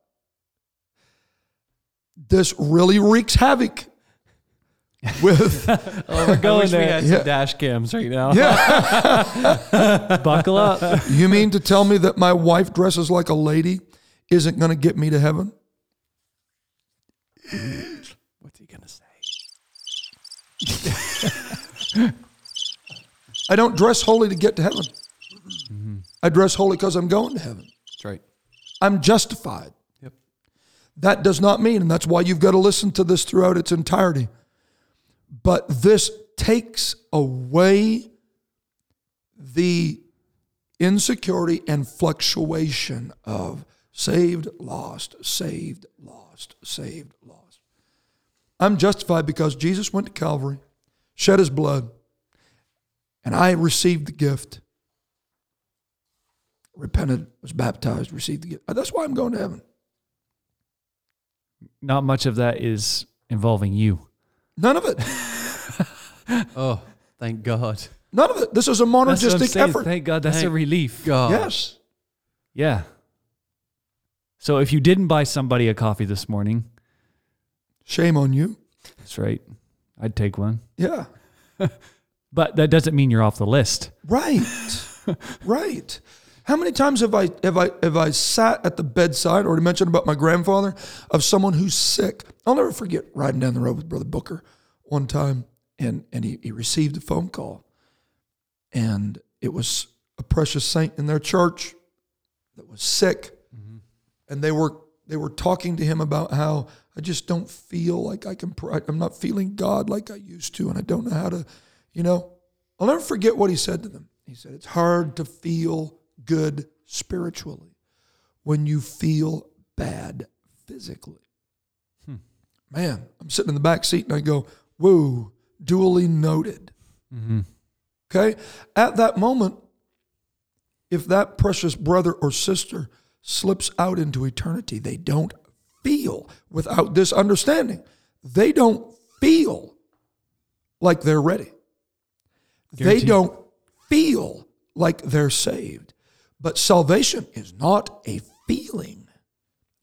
[SPEAKER 3] This really wreaks havoc with
[SPEAKER 2] Oh, we're
[SPEAKER 1] going
[SPEAKER 2] I wish
[SPEAKER 1] there.
[SPEAKER 2] we had
[SPEAKER 3] Yeah.
[SPEAKER 2] some dash cams right now.
[SPEAKER 3] yeah.
[SPEAKER 1] Buckle up.
[SPEAKER 3] You mean to tell me that my wife dresses like a lady isn't going to get me to heaven?
[SPEAKER 2] What's he gonna say?
[SPEAKER 3] I don't dress holy to get to heaven. Mm-hmm. I dress holy because I'm going to heaven. I'm justified.
[SPEAKER 2] Yep.
[SPEAKER 3] That does not mean, and that's why you've got to listen to this throughout its entirety. But this takes away the insecurity and fluctuation of saved, lost, saved, lost, saved, lost. I'm justified because Jesus went to Calvary, shed his blood, and I received the gift. Repented, was baptized, received the gift. That's why I'm going to heaven.
[SPEAKER 1] Not much of that is involving you.
[SPEAKER 3] None of it.
[SPEAKER 2] Oh, thank God.
[SPEAKER 3] None of it. This is a
[SPEAKER 1] That's what
[SPEAKER 3] monergistic effort.
[SPEAKER 1] Thank God that's a relief.
[SPEAKER 2] God.
[SPEAKER 3] Yes.
[SPEAKER 1] Yeah. So if you didn't buy somebody a coffee this morning,
[SPEAKER 3] Shame on you.
[SPEAKER 1] that's right. I'd take one.
[SPEAKER 3] Yeah.
[SPEAKER 1] But that doesn't mean you're off the list.
[SPEAKER 3] Right. right. How many times have I have I have I sat at the bedside, already mentioned about my grandfather, of someone who's sick? I'll never forget riding down the road with Brother Booker one time and and he, he received a phone call. And it was a precious saint in their church that was sick. Mm-hmm. And they were they were talking to him about how I just don't feel like I can pray. I'm not feeling God like I used to, and I don't know how to, you know. I'll never forget what he said to them. He said, It's hard to feel good spiritually when you feel bad physically. Hmm. Man, I'm sitting in the back seat and I go, Whoa, duly noted. Mm-hmm. Okay. At that moment, if that precious brother or sister slips out into eternity, they don't feel without this understanding. They don't feel like they're ready. They don't feel like they're saved. But salvation is not a feeling,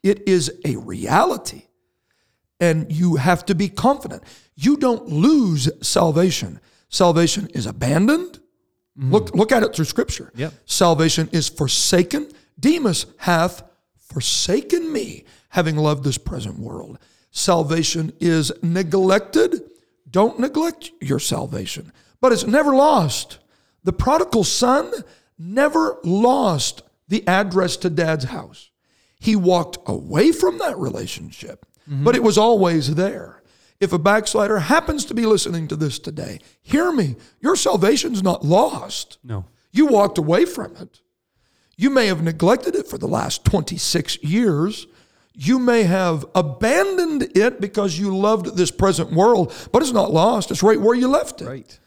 [SPEAKER 3] it is a reality. And you have to be confident. You don't lose salvation. Salvation is abandoned. Mm. Look, look at it through Scripture.
[SPEAKER 1] Yep.
[SPEAKER 3] Salvation is forsaken. Demas hath forsaken me, having loved this present world. Salvation is neglected. Don't neglect your salvation, but it's never lost. The prodigal son never lost the address to dad's house. He walked away from that relationship, mm-hmm. but it was always there. If a backslider happens to be listening to this today, hear me. Your salvation's not lost.
[SPEAKER 2] No.
[SPEAKER 3] You walked away from it. You may have neglected it for the last 26 years. You may have abandoned it because you loved this present world, but it's not lost. It's right where you left it.
[SPEAKER 1] Right.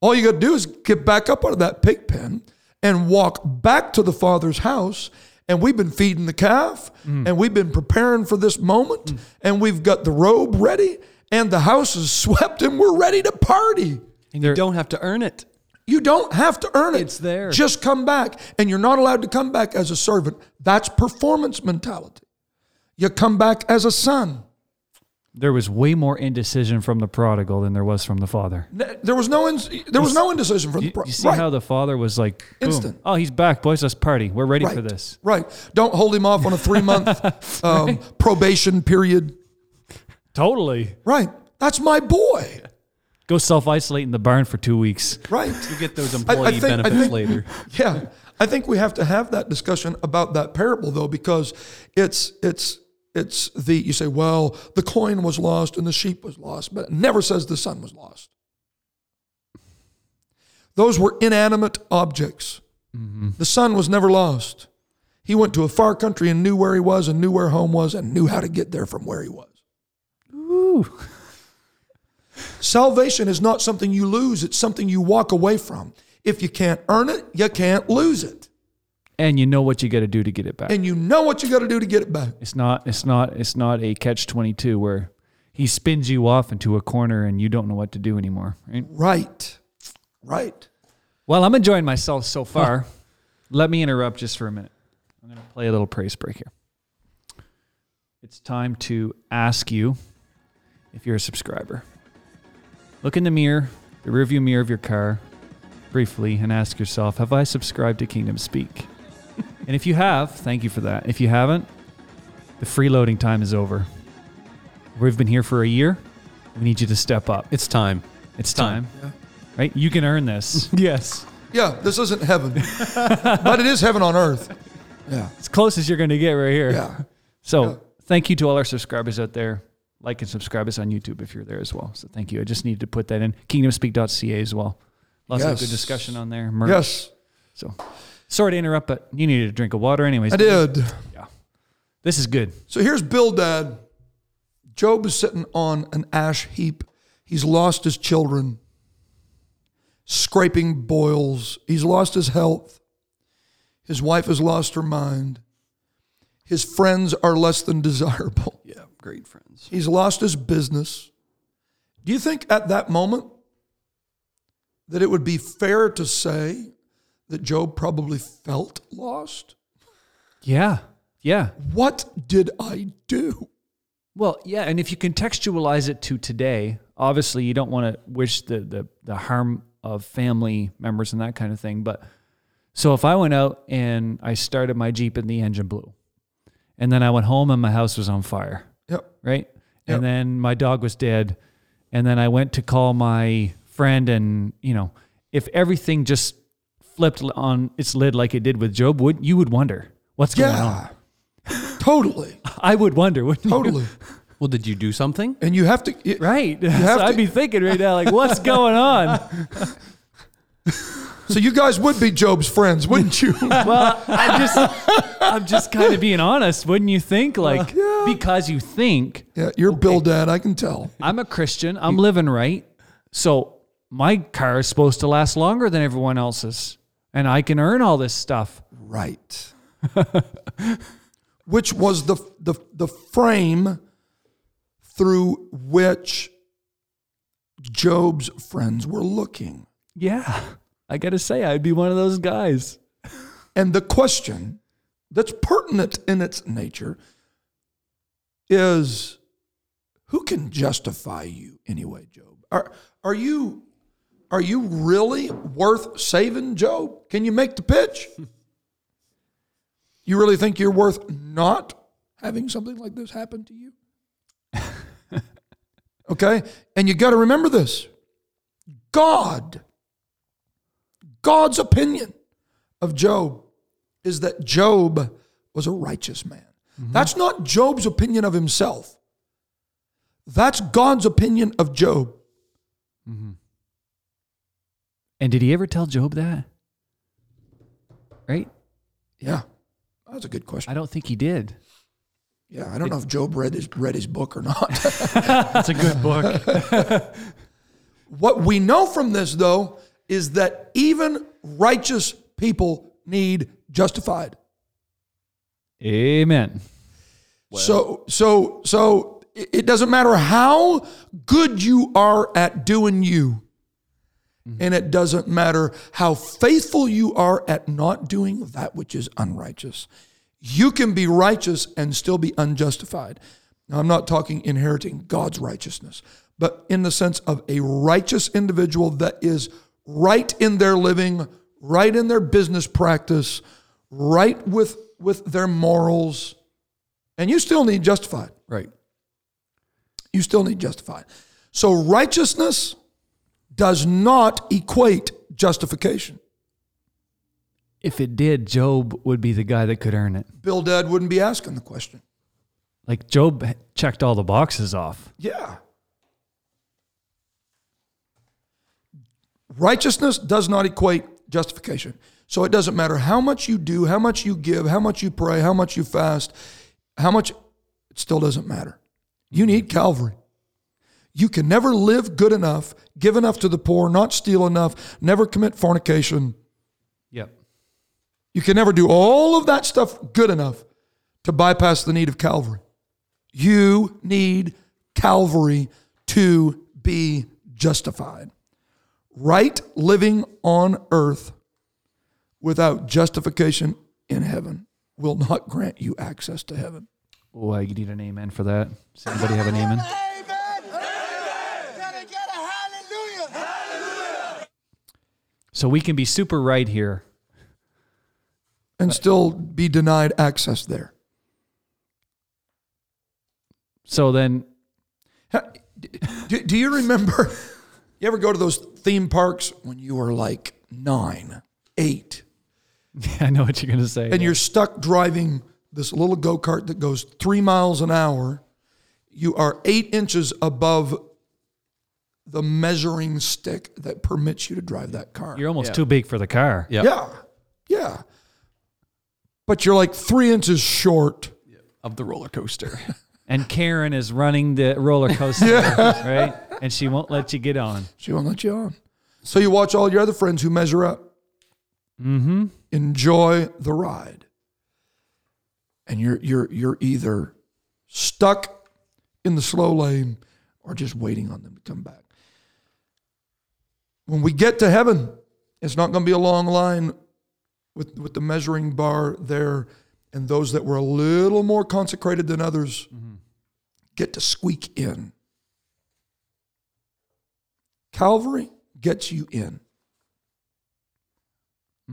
[SPEAKER 3] All you got to do is get back up out of that pig pen and walk back to the Father's house. And we've been feeding the calf mm. and we've been preparing for this moment mm. and we've got the robe ready and the house is swept and we're ready to party.
[SPEAKER 2] And you don't have to earn it.
[SPEAKER 3] You don't have to earn it.
[SPEAKER 1] It's there.
[SPEAKER 3] Just come back. And you're not allowed to come back as a servant. That's performance mentality. You come back as a son.
[SPEAKER 1] There was way more indecision from the prodigal than there was from the father.
[SPEAKER 3] There was no ins- there was no indecision from
[SPEAKER 1] You,
[SPEAKER 3] the pro-
[SPEAKER 1] you see
[SPEAKER 3] right.
[SPEAKER 1] how the father was like, boom.
[SPEAKER 3] Instant.
[SPEAKER 1] Oh, he's back, boys. Let's party. We're ready for this.
[SPEAKER 3] Right. Don't hold him off on a three month um, probation period.
[SPEAKER 1] Totally.
[SPEAKER 3] Right. That's my boy.
[SPEAKER 1] Go self isolate in the barn for two weeks.
[SPEAKER 3] Right.
[SPEAKER 2] You get those
[SPEAKER 3] I
[SPEAKER 2] employee
[SPEAKER 3] think-
[SPEAKER 2] benefits
[SPEAKER 3] think-
[SPEAKER 2] later.
[SPEAKER 3] Yeah. I think we have to have that discussion about that parable though, because it's it's it's the you say, well, the coin was lost and the sheep was lost, but it never says the son was lost. Those were inanimate objects. Mm-hmm. The son was never lost. He went to a far country and knew where he was and knew where home was and knew how to get there from where he was.
[SPEAKER 1] Ooh.
[SPEAKER 3] Salvation is not something you lose, it's something you walk away from. If you can't earn it, you can't lose it.
[SPEAKER 1] And you know what you got to do to get it back.
[SPEAKER 3] And you know what you got to do to get it back.
[SPEAKER 1] It's not. It's not. It's not a catch twenty two where he spins you off into a corner and you don't know what to do anymore. Right?
[SPEAKER 3] Right. Right.
[SPEAKER 1] Well, I'm enjoying myself so far. Let me interrupt just for a minute. I'm going to play a little praise break here. It's time to ask you if you're a subscriber. Look in the mirror, the rearview mirror of your car, briefly, and ask yourself, Have I subscribed to Kingdom Speak? And if you have, thank you for that. If you haven't, the freeloading time is over. We've been here for a year. We need you to step up.
[SPEAKER 2] It's time.
[SPEAKER 1] It's
[SPEAKER 2] time.
[SPEAKER 1] time. Right? You can earn this.
[SPEAKER 2] Yes.
[SPEAKER 3] Yeah, this isn't heaven, but it is heaven on earth. Yeah.
[SPEAKER 1] It's close as you're going to get right here.
[SPEAKER 3] Yeah.
[SPEAKER 1] So
[SPEAKER 3] Yeah.
[SPEAKER 1] thank you to all our subscribers out there. Like and subscribe us on YouTube if you're there as well. So thank you. I just needed to put that in. Kingdomspeak.ca as well. Lots of good discussion on there. Merch.
[SPEAKER 3] Yes,
[SPEAKER 1] So sorry to interrupt, but you needed a drink of water anyways.
[SPEAKER 3] I did. Yeah.
[SPEAKER 1] This is good.
[SPEAKER 3] So here's Bildad. Job is sitting on an ash heap. He's lost his children, scraping boils. He's lost his health. His wife has lost her mind. His friends are less than desirable.
[SPEAKER 2] Yeah. Great friends.
[SPEAKER 3] He's lost his business. Do you think at that moment that it would be fair to say that Job probably felt lost?
[SPEAKER 1] Yeah. Yeah.
[SPEAKER 3] What did I do?
[SPEAKER 1] Well, yeah, and if you contextualize it to today, obviously you don't want to wish the, the the harm of family members and that kind of thing. But so if I went out and I started my Jeep and the engine blew, and then I went home and my house was on fire,
[SPEAKER 3] Yep.
[SPEAKER 1] right?
[SPEAKER 3] Yep.
[SPEAKER 1] And then my dog was dead, and then I went to call my friend, and you know, if everything just flipped on its lid like it did with Job, would you would wonder what's going on?
[SPEAKER 3] Totally.
[SPEAKER 1] I would wonder, wouldn't you?
[SPEAKER 3] Totally.
[SPEAKER 2] Well, did you do something?
[SPEAKER 3] And you have to it-
[SPEAKER 1] Right.
[SPEAKER 3] have
[SPEAKER 1] So I'd be thinking right now, like, what's going on?
[SPEAKER 3] so you guys would be Job's friends, wouldn't you?
[SPEAKER 1] Well, I'm just, I'm just kind of being honest. Wouldn't you think, like,
[SPEAKER 3] Yeah.
[SPEAKER 1] because you think
[SPEAKER 3] yeah, you're Bildad, I can tell.
[SPEAKER 1] I'm a Christian, I'm living right, so my car is supposed to last longer than everyone else's, and I can earn all this stuff.
[SPEAKER 3] right. which was the, the, the frame through which Job's friends were looking.
[SPEAKER 1] Yeah. I got to say, I'd be one of those guys.
[SPEAKER 3] And the question that's pertinent in its nature is who can justify you anyway, Job? Are, are you are you really worth saving, Job? Can you make the pitch? You really think you're worth not having something like this happen to you? okay? And you got to remember this God, God's opinion of Job is that Job was a righteous man. Mm-hmm. That's not Job's opinion of himself. That's God's opinion of Job. Mm-hmm.
[SPEAKER 1] And did he ever tell Job that? Right?
[SPEAKER 3] Yeah. That's a good question.
[SPEAKER 1] I don't think he did.
[SPEAKER 3] Yeah, I don't know if Job read his read his book or not.
[SPEAKER 1] That's a good book.
[SPEAKER 3] what we know from this though is that even righteous people need justified.
[SPEAKER 1] Amen.
[SPEAKER 3] So so so it it doesn't matter how good you are at doing you. And it doesn't matter how faithful you are at not doing that which is unrighteous. You can be righteous and still be unjustified. Now, I'm not talking inheriting God's righteousness, but in the sense of a righteous individual that is right in their living, right in their business practice, right with, with their morals. And you still need justified.
[SPEAKER 2] Right.
[SPEAKER 3] You still need justified. So righteousness does not equate justification.
[SPEAKER 1] If it did, Job would be the guy that could earn it.
[SPEAKER 3] Bildad wouldn't be asking the question.
[SPEAKER 1] Like Job checked all the boxes off.
[SPEAKER 3] Yeah. Righteousness does not equate justification. So it doesn't matter how much you do, how much you give, how much you pray, how much you fast, how much, it still doesn't matter. You need Calvary. You can never live good enough, give enough to the poor, not steal enough, never commit fornication.
[SPEAKER 1] Yep.
[SPEAKER 3] You can never do all of that stuff good enough to bypass the need of Calvary. You need Calvary to be justified. Right living on earth without justification in heaven will not grant you access to heaven.
[SPEAKER 1] Oh, I need an amen for that. Does anybody have an amen?
[SPEAKER 4] Amen. Can I get a hallelujah?
[SPEAKER 1] So we can be super right here.
[SPEAKER 3] And still be denied access there.
[SPEAKER 1] So then,
[SPEAKER 3] Do, do you remember? You ever go to those theme parks when you were like nine, eight,
[SPEAKER 1] I know what you're going to say.
[SPEAKER 3] and you're stuck driving this little go kart that goes three miles an hour. You are eight inches above the measuring stick that permits you to drive that car.
[SPEAKER 1] You're almost
[SPEAKER 2] Yeah.
[SPEAKER 1] too big for the car.
[SPEAKER 2] Yeah.
[SPEAKER 3] yeah, yeah. But you're like three inches short.
[SPEAKER 2] Of the roller coaster.
[SPEAKER 1] And Karen is running the roller coaster, right? And she won't let you get on.
[SPEAKER 3] She won't let you on. So you watch all your other friends who measure up.
[SPEAKER 1] Mm-hmm.
[SPEAKER 3] Enjoy the ride. And you're you're you're either stuck in the slow lane or just waiting on them to come back. When we get to heaven, it's not going to be a long line with, with the measuring bar there, and those that were a little more consecrated than others get to squeak in. Calvary gets you in.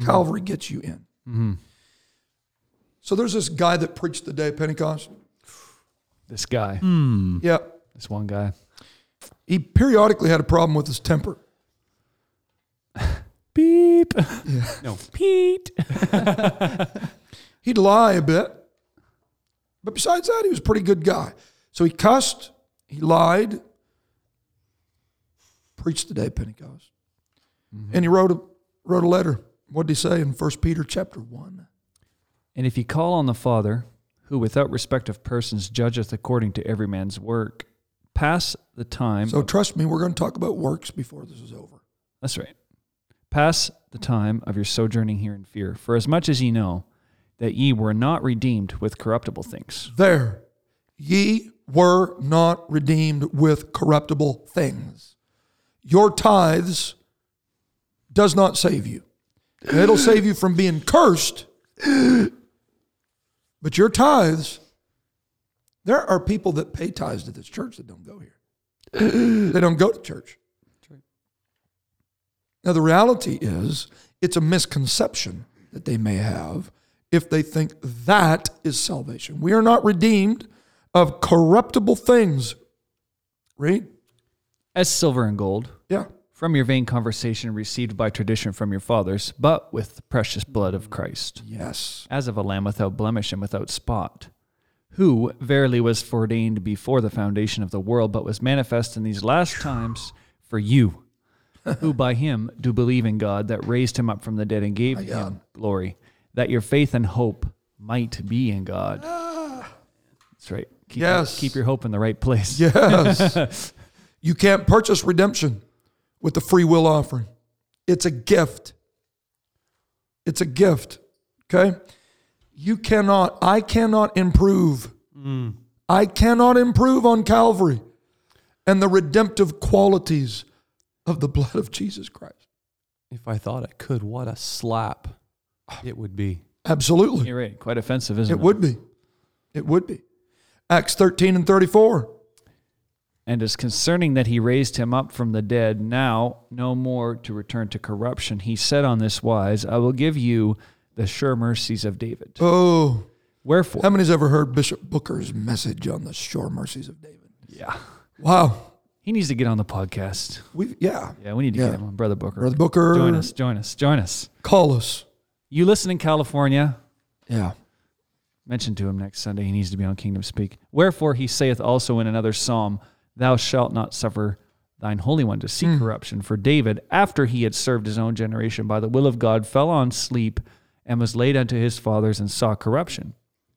[SPEAKER 3] Calvary gets you in.
[SPEAKER 1] Mm-hmm.
[SPEAKER 3] So there's this guy that preached the day of Pentecost.
[SPEAKER 1] This guy,
[SPEAKER 2] Hmm.
[SPEAKER 3] Yeah.
[SPEAKER 1] this one guy.
[SPEAKER 3] He periodically had a problem with his temper.
[SPEAKER 1] Beep.
[SPEAKER 2] No.
[SPEAKER 1] Pete.
[SPEAKER 3] He'd lie a bit. But besides that, he was a pretty good guy. So he cussed, he lied, preached the day of Pentecost. Mm-hmm. And he wrote a, wrote a letter. What did he say in 1 Peter chapter 1?
[SPEAKER 1] And if you call on the Father, who without respect of persons judgeth according to every man's work, pass the time.
[SPEAKER 3] So trust me, we're going to talk about works before this is over.
[SPEAKER 1] That's right. Pass the time of your sojourning here in fear. For as much as ye know that ye were not redeemed with corruptible things.
[SPEAKER 3] There, ye were not redeemed with corruptible things. Your tithes does not save you. It'll save you from being cursed. But your tithes, there are people that pay tithes to this church that don't go here. they don't go to church. Now, the reality is, it's a misconception that they may have if they think that is salvation. We are not redeemed of corruptible things. Read?
[SPEAKER 1] As silver and gold,
[SPEAKER 3] Yeah.
[SPEAKER 1] from your vain conversation received by tradition from your fathers, but with the precious blood of Christ,
[SPEAKER 3] Yes.
[SPEAKER 1] as of a lamb without blemish and without spot, who verily was foreordained before the foundation of the world, but was manifest in these last times for you, who by him do believe in God that raised him up from the dead and gave
[SPEAKER 3] My
[SPEAKER 1] him
[SPEAKER 3] God.
[SPEAKER 1] glory, that your faith and hope might be in God. That's right. Keep,
[SPEAKER 3] Yes.
[SPEAKER 1] keep your hope in the right place.
[SPEAKER 3] Yes. you can't purchase redemption with the free will offering. It's a gift. It's a gift. Okay? You cannot, I cannot improve. Mm. I cannot improve on Calvary and the redemptive qualities of the blood of Jesus Christ.
[SPEAKER 2] If I thought I could, what a slap it would be.
[SPEAKER 3] Absolutely.
[SPEAKER 1] You're right. Quite offensive, isn't it?
[SPEAKER 3] It would be. It would be. Acts 13 and 34.
[SPEAKER 1] And as concerning that he raised him up from the dead, now no more to return to corruption, he said on this wise, I will give you the sure mercies of David.
[SPEAKER 3] Oh,
[SPEAKER 1] Wherefore,
[SPEAKER 3] how many's ever heard Bishop Booker's message on the sure mercies of David?
[SPEAKER 1] yeah,
[SPEAKER 3] Wow.
[SPEAKER 1] He needs to get on the podcast.
[SPEAKER 3] We yeah.
[SPEAKER 1] Yeah, we need to
[SPEAKER 3] Yeah.
[SPEAKER 1] get him on, Brother Booker.
[SPEAKER 3] Brother Booker,
[SPEAKER 1] Join us, join us, join us.
[SPEAKER 3] Call us.
[SPEAKER 1] You listen in California,
[SPEAKER 3] Yeah.
[SPEAKER 1] mention to him next Sunday. He needs to be on Kingdom Speak. Wherefore he saith also in another psalm, Thou shalt not suffer thine Holy One to see
[SPEAKER 3] Hmm.
[SPEAKER 1] corruption. For David, after he had served his own generation by the will of God, fell on sleep and was laid unto his fathers and saw corruption.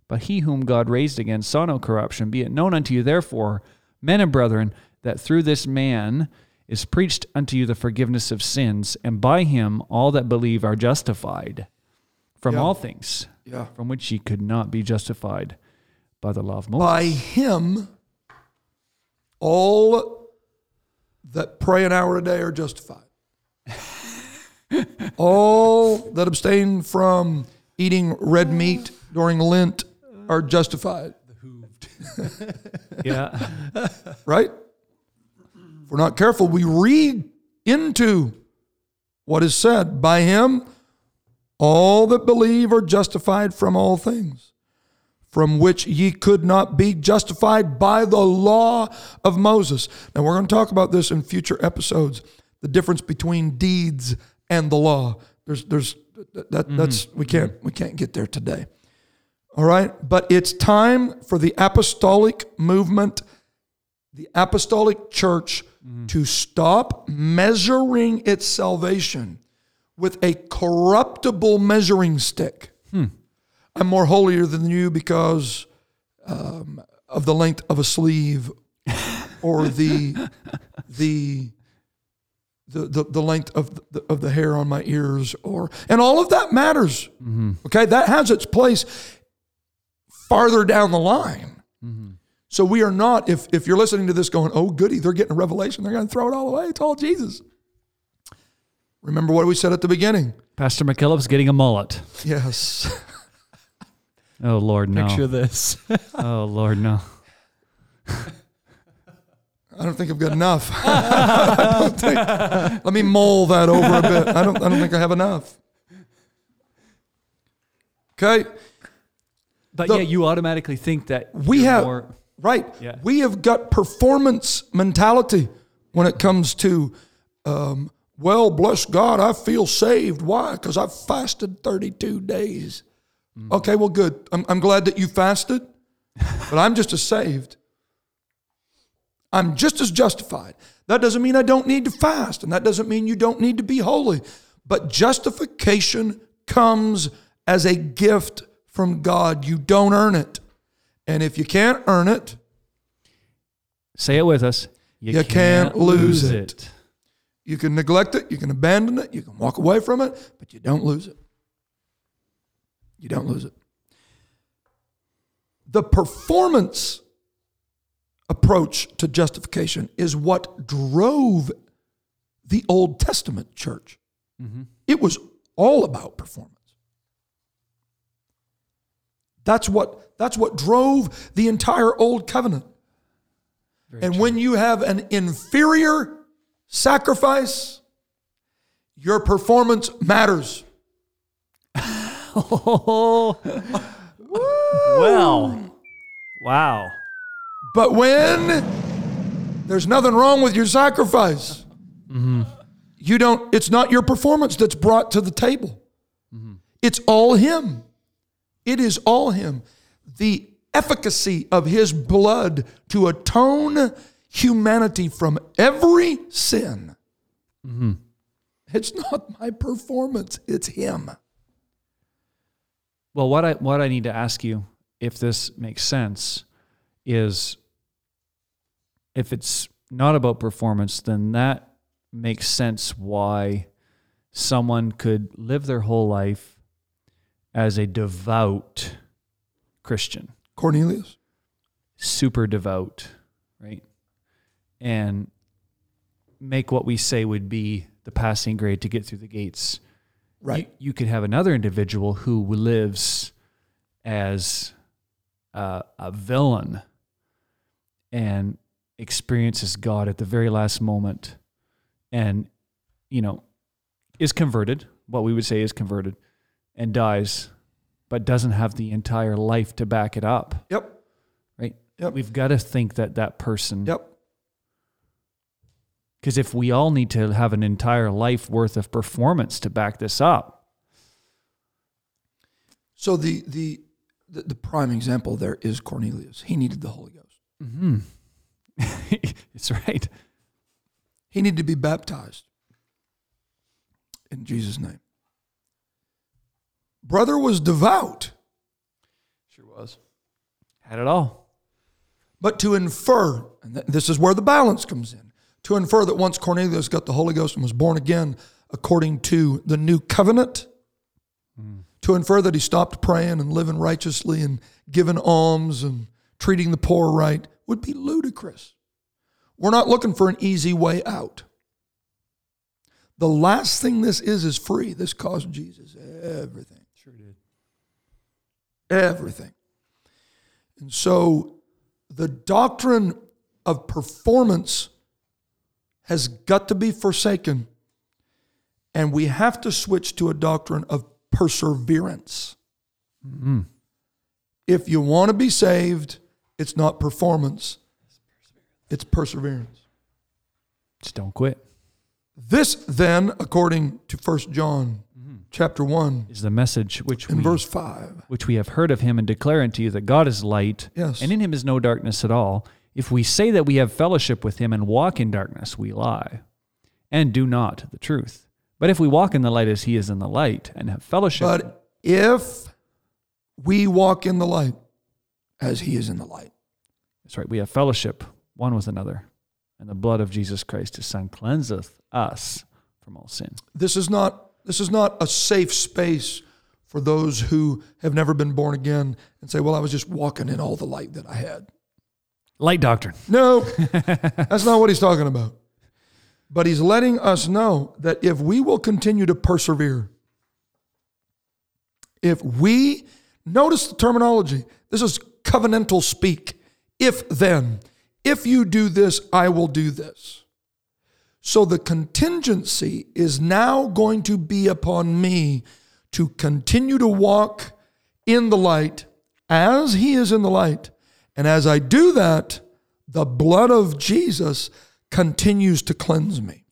[SPEAKER 1] But he whom God raised again saw no corruption. Be it known unto you, therefore, men and brethren, that through this man is preached unto you the forgiveness of sins, and by him all that believe are justified from
[SPEAKER 3] Yeah.
[SPEAKER 1] all things
[SPEAKER 3] Yeah.
[SPEAKER 1] from which ye could not be justified by the law of Moses.
[SPEAKER 3] By him, all that pray an hour a day are justified. all that abstain from eating red meat during Lent are justified.
[SPEAKER 1] yeah.
[SPEAKER 3] right? We're not careful, we read into what is said. By him, all that believe are justified from all things, from which ye could not be justified by the law of Moses. Now, we're going to talk about this in future episodes the difference between deeds and the law. There's, there's, that, mm-hmm. that's, we can't, we can't get there today. All right. But it's time for the apostolic movement, the apostolic church, to stop measuring its salvation with a corruptible measuring stick. Hmm. I'm more holier than you because um, of the length of a sleeve or the, the, the, the, the length of the, of the hair on my ears or and all of that matters. Mm-hmm. Okay? That has its place farther down the line. Mm-hmm. So we are not, if, if you're listening to this going, oh, goody, they're getting a revelation, they're going to throw it all away. It's all Jesus. Remember what we said at the beginning.
[SPEAKER 1] Pastor McKillop's getting a mullet.
[SPEAKER 3] Yes.
[SPEAKER 1] Oh, Lord, no.
[SPEAKER 2] Picture this.
[SPEAKER 1] Oh, Lord, no.
[SPEAKER 3] I don't think I've got enough. Think- let me mull that over a bit. I don't, I don't think I have enough. Okay.
[SPEAKER 1] But
[SPEAKER 3] The-
[SPEAKER 1] yeah, you automatically think that
[SPEAKER 3] We have,
[SPEAKER 1] more-
[SPEAKER 3] right.
[SPEAKER 1] Yeah.
[SPEAKER 3] We have got performance mentality when it comes to, um, well, bless God, I feel saved. Why? Because I've fasted 32 days. Okay, well, good. I'm, I'm glad that you fasted, but I'm just as saved. I'm just as justified. That doesn't mean I don't need to fast, and that doesn't mean you don't need to be holy. But justification comes as a gift from God. You don't earn it. And if you can't earn it,
[SPEAKER 1] say it with us.
[SPEAKER 3] You can't lose it. you can neglect it, you can abandon it, you can walk away from it, but you don't lose it. You don't lose it. the performance approach to justification is what drove the Old Testament church. Mm-hmm. It was all about performance. That's what that's what drove the entire old covenant. and when you have an inferior sacrifice, your performance matters.
[SPEAKER 1] Oh, well, wow.
[SPEAKER 3] But when there's nothing wrong with your sacrifice, mm-hmm. you don't, it's not your performance that's brought to the table. Mm-hmm. It's all Him. It is all Him. The efficacy of His blood to atone humanity from every sin. It's not my performance, it's Him.
[SPEAKER 1] Well, what I what I need to ask you, if this makes sense, is if it's not about performance, then that makes sense why someone could live their whole life as a devout Christian,
[SPEAKER 3] Cornelius.
[SPEAKER 1] super devout, right? And make what we say would be the passing grade to get through the gates.
[SPEAKER 3] Right.
[SPEAKER 1] You, you could have another individual who lives as a, a villain and experiences God at the very last moment and, you know, is converted, what we would say is converted, and dies, but doesn't have the entire life to back it up,
[SPEAKER 3] Yep.
[SPEAKER 1] right?
[SPEAKER 3] Yep.
[SPEAKER 1] We've got to think that that person,
[SPEAKER 3] Yep.
[SPEAKER 1] because if we all need to have an entire life worth of performance to back this up,
[SPEAKER 3] So the, the the the prime example there is Cornelius. He needed the Holy Ghost.
[SPEAKER 1] Mm-hmm. it's right.
[SPEAKER 3] He needed to be baptized in Jesus' name. Brother was devout,
[SPEAKER 2] Sure was.
[SPEAKER 1] Had it all.
[SPEAKER 3] but to infer, and th- this is where the balance comes in, to infer that once Cornelius got the Holy Ghost and was born again according to the new covenant, hmm. to infer that he stopped praying and living righteously and giving alms and treating the poor right would be ludicrous. We're not looking for an easy way out. The last thing this is is free. This cost Jesus everything.
[SPEAKER 2] Sure did.
[SPEAKER 3] Everything. And so the doctrine of performance has got to be forsaken. And we have to switch to a doctrine of perseverance. Mm-hmm. If you want to be saved, it's not performance, it's perseverance.
[SPEAKER 1] Just don't quit.
[SPEAKER 3] This then, according to 1 John chapter 1,
[SPEAKER 1] Is the message which
[SPEAKER 3] in
[SPEAKER 1] we
[SPEAKER 3] verse 5.
[SPEAKER 1] which we have heard of him and declare unto you that God is light,
[SPEAKER 3] Yes.
[SPEAKER 1] and in him is no darkness at all. If we say that we have fellowship with him and walk in darkness, we lie, and do not the truth. But if we walk in the light as he is in the light, and have fellowship,
[SPEAKER 3] But if we walk in the light as he is in the light,
[SPEAKER 1] that's right, we have fellowship one with another, and the blood of Jesus Christ, his Son, cleanseth us from all sin.
[SPEAKER 3] this is not this is not a safe space for those who have never been born again and say, "Well, I was just walking in all the light that I had."
[SPEAKER 1] Light doctrine.
[SPEAKER 3] No, that's not what he's talking about. But he's letting us know that if we will continue to persevere, if we notice the terminology, this is covenantal speak. If then, if you do this, I will do this. So the contingency is now going to be upon me to continue to walk in the light as he is in the light. And as I do that, the blood of Jesus continues to cleanse me.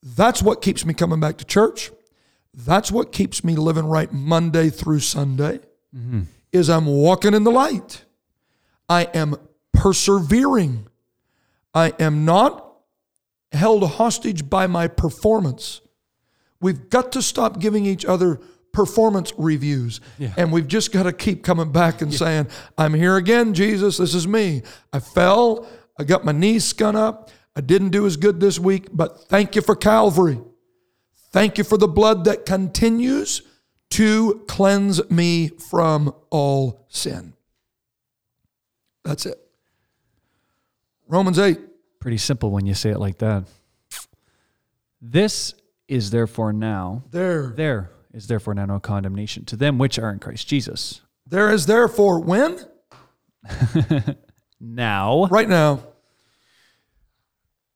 [SPEAKER 3] That's what keeps me coming back to church. That's what keeps me living right Monday through Sunday. Mm-hmm. Is I'm walking in the light. I am persevering. I am not held hostage by my performance. We've got to stop giving each other performance reviews. And we've just got to keep coming back and saying, I'm here again, Jesus. This is me. I fell. I got my knees scun up. I didn't do as good this week, but thank you for Calvary. Thank you for the blood that continues to cleanse me from all sin. That's it. Romans 8.
[SPEAKER 1] Pretty simple when you say it like that. This is therefore now,
[SPEAKER 3] There.
[SPEAKER 1] there is therefore now no condemnation to them which are in Christ Jesus.
[SPEAKER 3] There is therefore when?
[SPEAKER 1] Now,
[SPEAKER 3] Right now.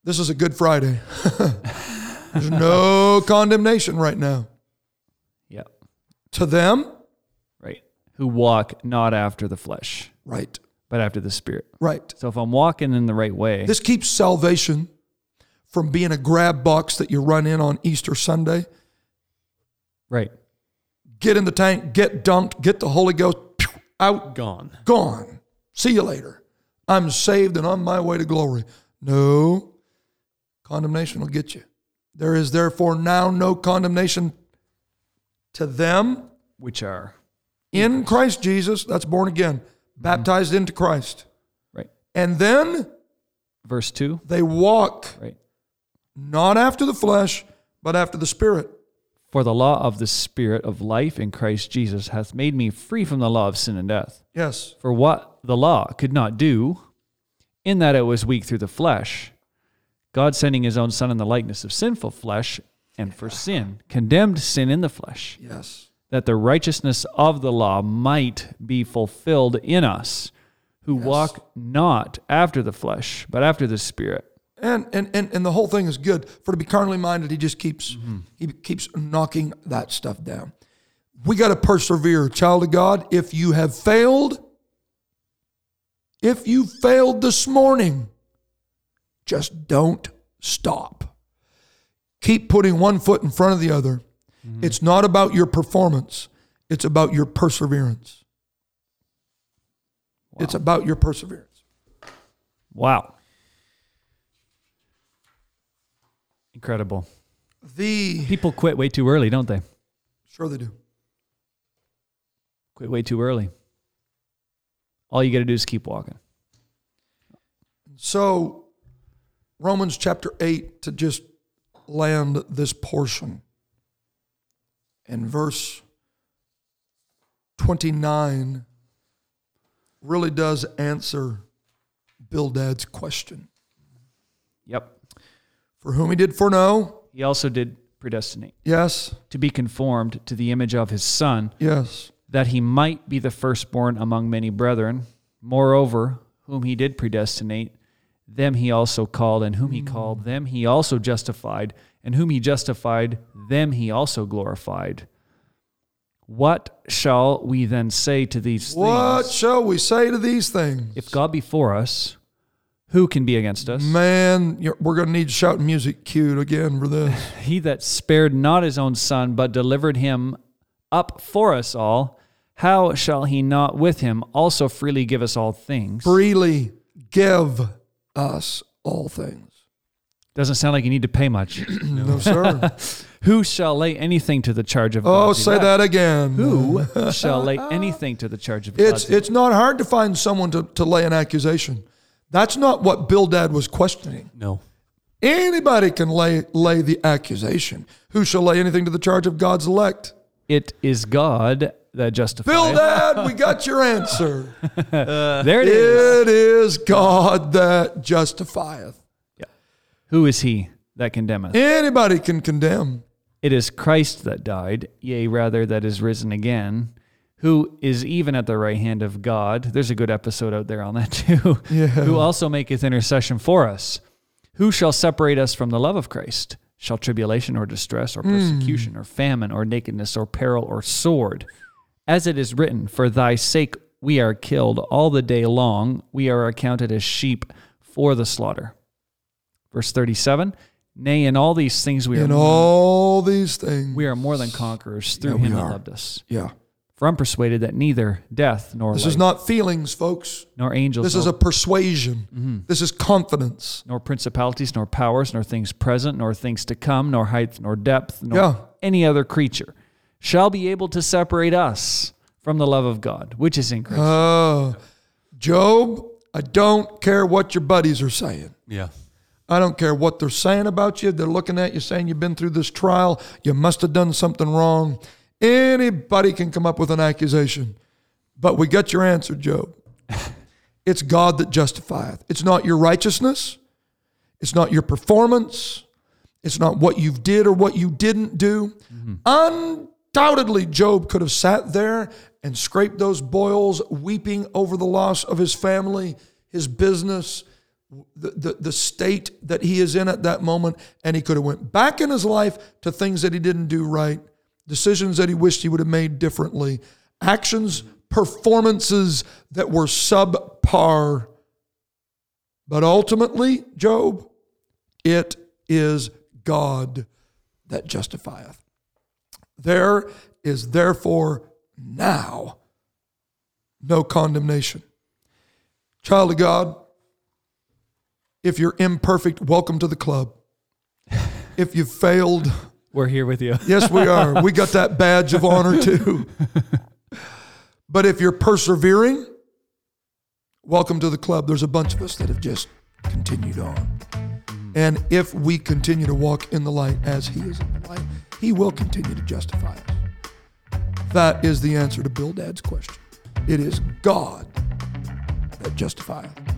[SPEAKER 3] This is a good Friday. There's no condemnation right now.
[SPEAKER 1] Yep.
[SPEAKER 3] To them,
[SPEAKER 1] right, who walk not after the flesh,
[SPEAKER 3] right.
[SPEAKER 1] But after the Spirit.
[SPEAKER 3] Right.
[SPEAKER 1] So if I'm walking in the right way,
[SPEAKER 3] This keeps salvation from being a grab box that you run in on Easter Sunday.
[SPEAKER 1] right,
[SPEAKER 3] Get in the tank, get dunked, get the Holy Ghost pew, out,
[SPEAKER 2] Gone.
[SPEAKER 3] gone. See you later. I'm saved and on my way to glory. No, condemnation will get you. There is therefore now no condemnation to them
[SPEAKER 1] which are
[SPEAKER 3] in Christ Jesus, that's born again, baptized into Christ.
[SPEAKER 1] right.
[SPEAKER 3] And then
[SPEAKER 1] Verse 2,
[SPEAKER 3] they walk
[SPEAKER 1] right.
[SPEAKER 3] not after the flesh, but after the Spirit.
[SPEAKER 1] For the law of the Spirit of life in Christ Jesus hath made me free from the law of sin and death.
[SPEAKER 3] Yes.
[SPEAKER 1] For what the law could not do, in that it was weak through the flesh, God sending his own Son in the likeness of sinful flesh, and for sin, condemned sin in the flesh,
[SPEAKER 3] Yes.
[SPEAKER 1] That the righteousness of the law might be fulfilled in us, who walk not after the flesh, but after the Spirit.
[SPEAKER 3] And, and and and the whole thing is good. For to be carnally minded, he just keeps mm-hmm. he keeps knocking that stuff down. We got to persevere, child of God. If you have failed, if you failed this morning, just don't stop. Keep putting one foot in front of the other. Mm-hmm. It's not about your performance, it's about your perseverance. It's about your perseverance.
[SPEAKER 1] Wow. Incredible.
[SPEAKER 3] The
[SPEAKER 1] People quit way too early, don't they?
[SPEAKER 3] sure they do.
[SPEAKER 1] Quit way too early. All you got to do is keep walking.
[SPEAKER 3] So, Romans chapter 8, to just land this portion, and verse 29 really does answer Bildad's question.
[SPEAKER 1] Yep.
[SPEAKER 3] For whom he did foreknow,
[SPEAKER 1] He also did predestinate
[SPEAKER 3] yes,
[SPEAKER 1] to be conformed to the image of his son,
[SPEAKER 3] yes,
[SPEAKER 1] that he might be the firstborn among many brethren. Moreover, whom he did predestinate, them he also called, and whom he hmm. called, them he also justified, and whom he justified, them he also glorified. What shall we then say to these
[SPEAKER 3] what
[SPEAKER 1] things?
[SPEAKER 3] What shall we say to these things?
[SPEAKER 1] If God be for us, who can be against us?
[SPEAKER 3] Man, you're, we're going to need shouting music cued again for this.
[SPEAKER 1] He that spared not his own son, but delivered him up for us all, how shall he not with him also freely give us all things?
[SPEAKER 3] Freely give us all things.
[SPEAKER 1] Doesn't sound like you need to pay much.
[SPEAKER 3] No, sir.
[SPEAKER 1] Who shall lay anything to the charge of
[SPEAKER 3] oh,
[SPEAKER 1] God's
[SPEAKER 3] say
[SPEAKER 1] elect?
[SPEAKER 3] that again.
[SPEAKER 1] Who shall lay anything to the charge of
[SPEAKER 3] It's
[SPEAKER 1] God's
[SPEAKER 3] it's not hard to find someone to, to lay an accusation. That's not what Bildad was questioning.
[SPEAKER 2] No.
[SPEAKER 3] Anybody can lay lay the accusation. Who shall lay anything to the charge of God's elect?
[SPEAKER 1] It is God that justifies.
[SPEAKER 3] Bildad, we got your answer.
[SPEAKER 1] There it is.
[SPEAKER 3] It is God that justifieth.
[SPEAKER 1] Who is he that condemneth?
[SPEAKER 3] Anybody can condemn.
[SPEAKER 1] It is Christ that died, yea, rather, that is risen again, who is even at the right hand of God. There's a good episode out there on that too.
[SPEAKER 3] Yeah.
[SPEAKER 1] Who also maketh intercession for us. Who shall separate us from the love of Christ? Shall tribulation or distress or hmm. persecution or famine or nakedness or peril or sword? As it is written, For thy sake we are killed all the day long, we are accounted as sheep for the slaughter. Verse 37 Nay, in all these things we are
[SPEAKER 3] In
[SPEAKER 1] more
[SPEAKER 3] all these things.
[SPEAKER 1] we are more than conquerors through
[SPEAKER 3] Yeah,
[SPEAKER 1] him that loved us.
[SPEAKER 3] yeah.
[SPEAKER 1] For I'm persuaded that neither death nor
[SPEAKER 3] This
[SPEAKER 1] life,
[SPEAKER 3] is not feelings, folks.
[SPEAKER 1] nor angels,
[SPEAKER 3] This is a persuasion.
[SPEAKER 1] Mm-hmm.
[SPEAKER 3] This is confidence.
[SPEAKER 1] nor principalities, nor powers, nor things present, nor things to come, nor height, nor depth, nor
[SPEAKER 3] Yeah.
[SPEAKER 1] any other creature shall be able to separate us from the love of God, which is in Christ.
[SPEAKER 3] Oh, Job, I don't care what your buddies are saying.
[SPEAKER 2] Yeah.
[SPEAKER 3] I don't care what they're saying about you. They're looking at you saying you've been through this trial. You must have done something wrong. Anybody can come up with an accusation. But we got your answer, Job. it's God that justifieth. It's not your righteousness. It's not your performance. It's not what you did or what you didn't do. Mm-hmm. Undoubtedly, Job could have sat there and scraped those boils, weeping over the loss of his family, his business, the, the, the state that he is in at that moment. And he could have went back in his life to things that he didn't do right, decisions that he wished he would have made differently, actions, performances that were subpar. But ultimately, Job, it is God that justifieth. There is therefore now no condemnation. Child of God, if you're imperfect, welcome to the club. If you've failed,
[SPEAKER 1] We're here with you.
[SPEAKER 3] yes, we are. We got that badge of honor too. But if you're persevering, welcome to the club. There's a bunch of us that have just continued on. And if we continue to walk in the light as He is in the light, He will continue to justify us. That is the answer to Bildad's question. It is God that justifieth.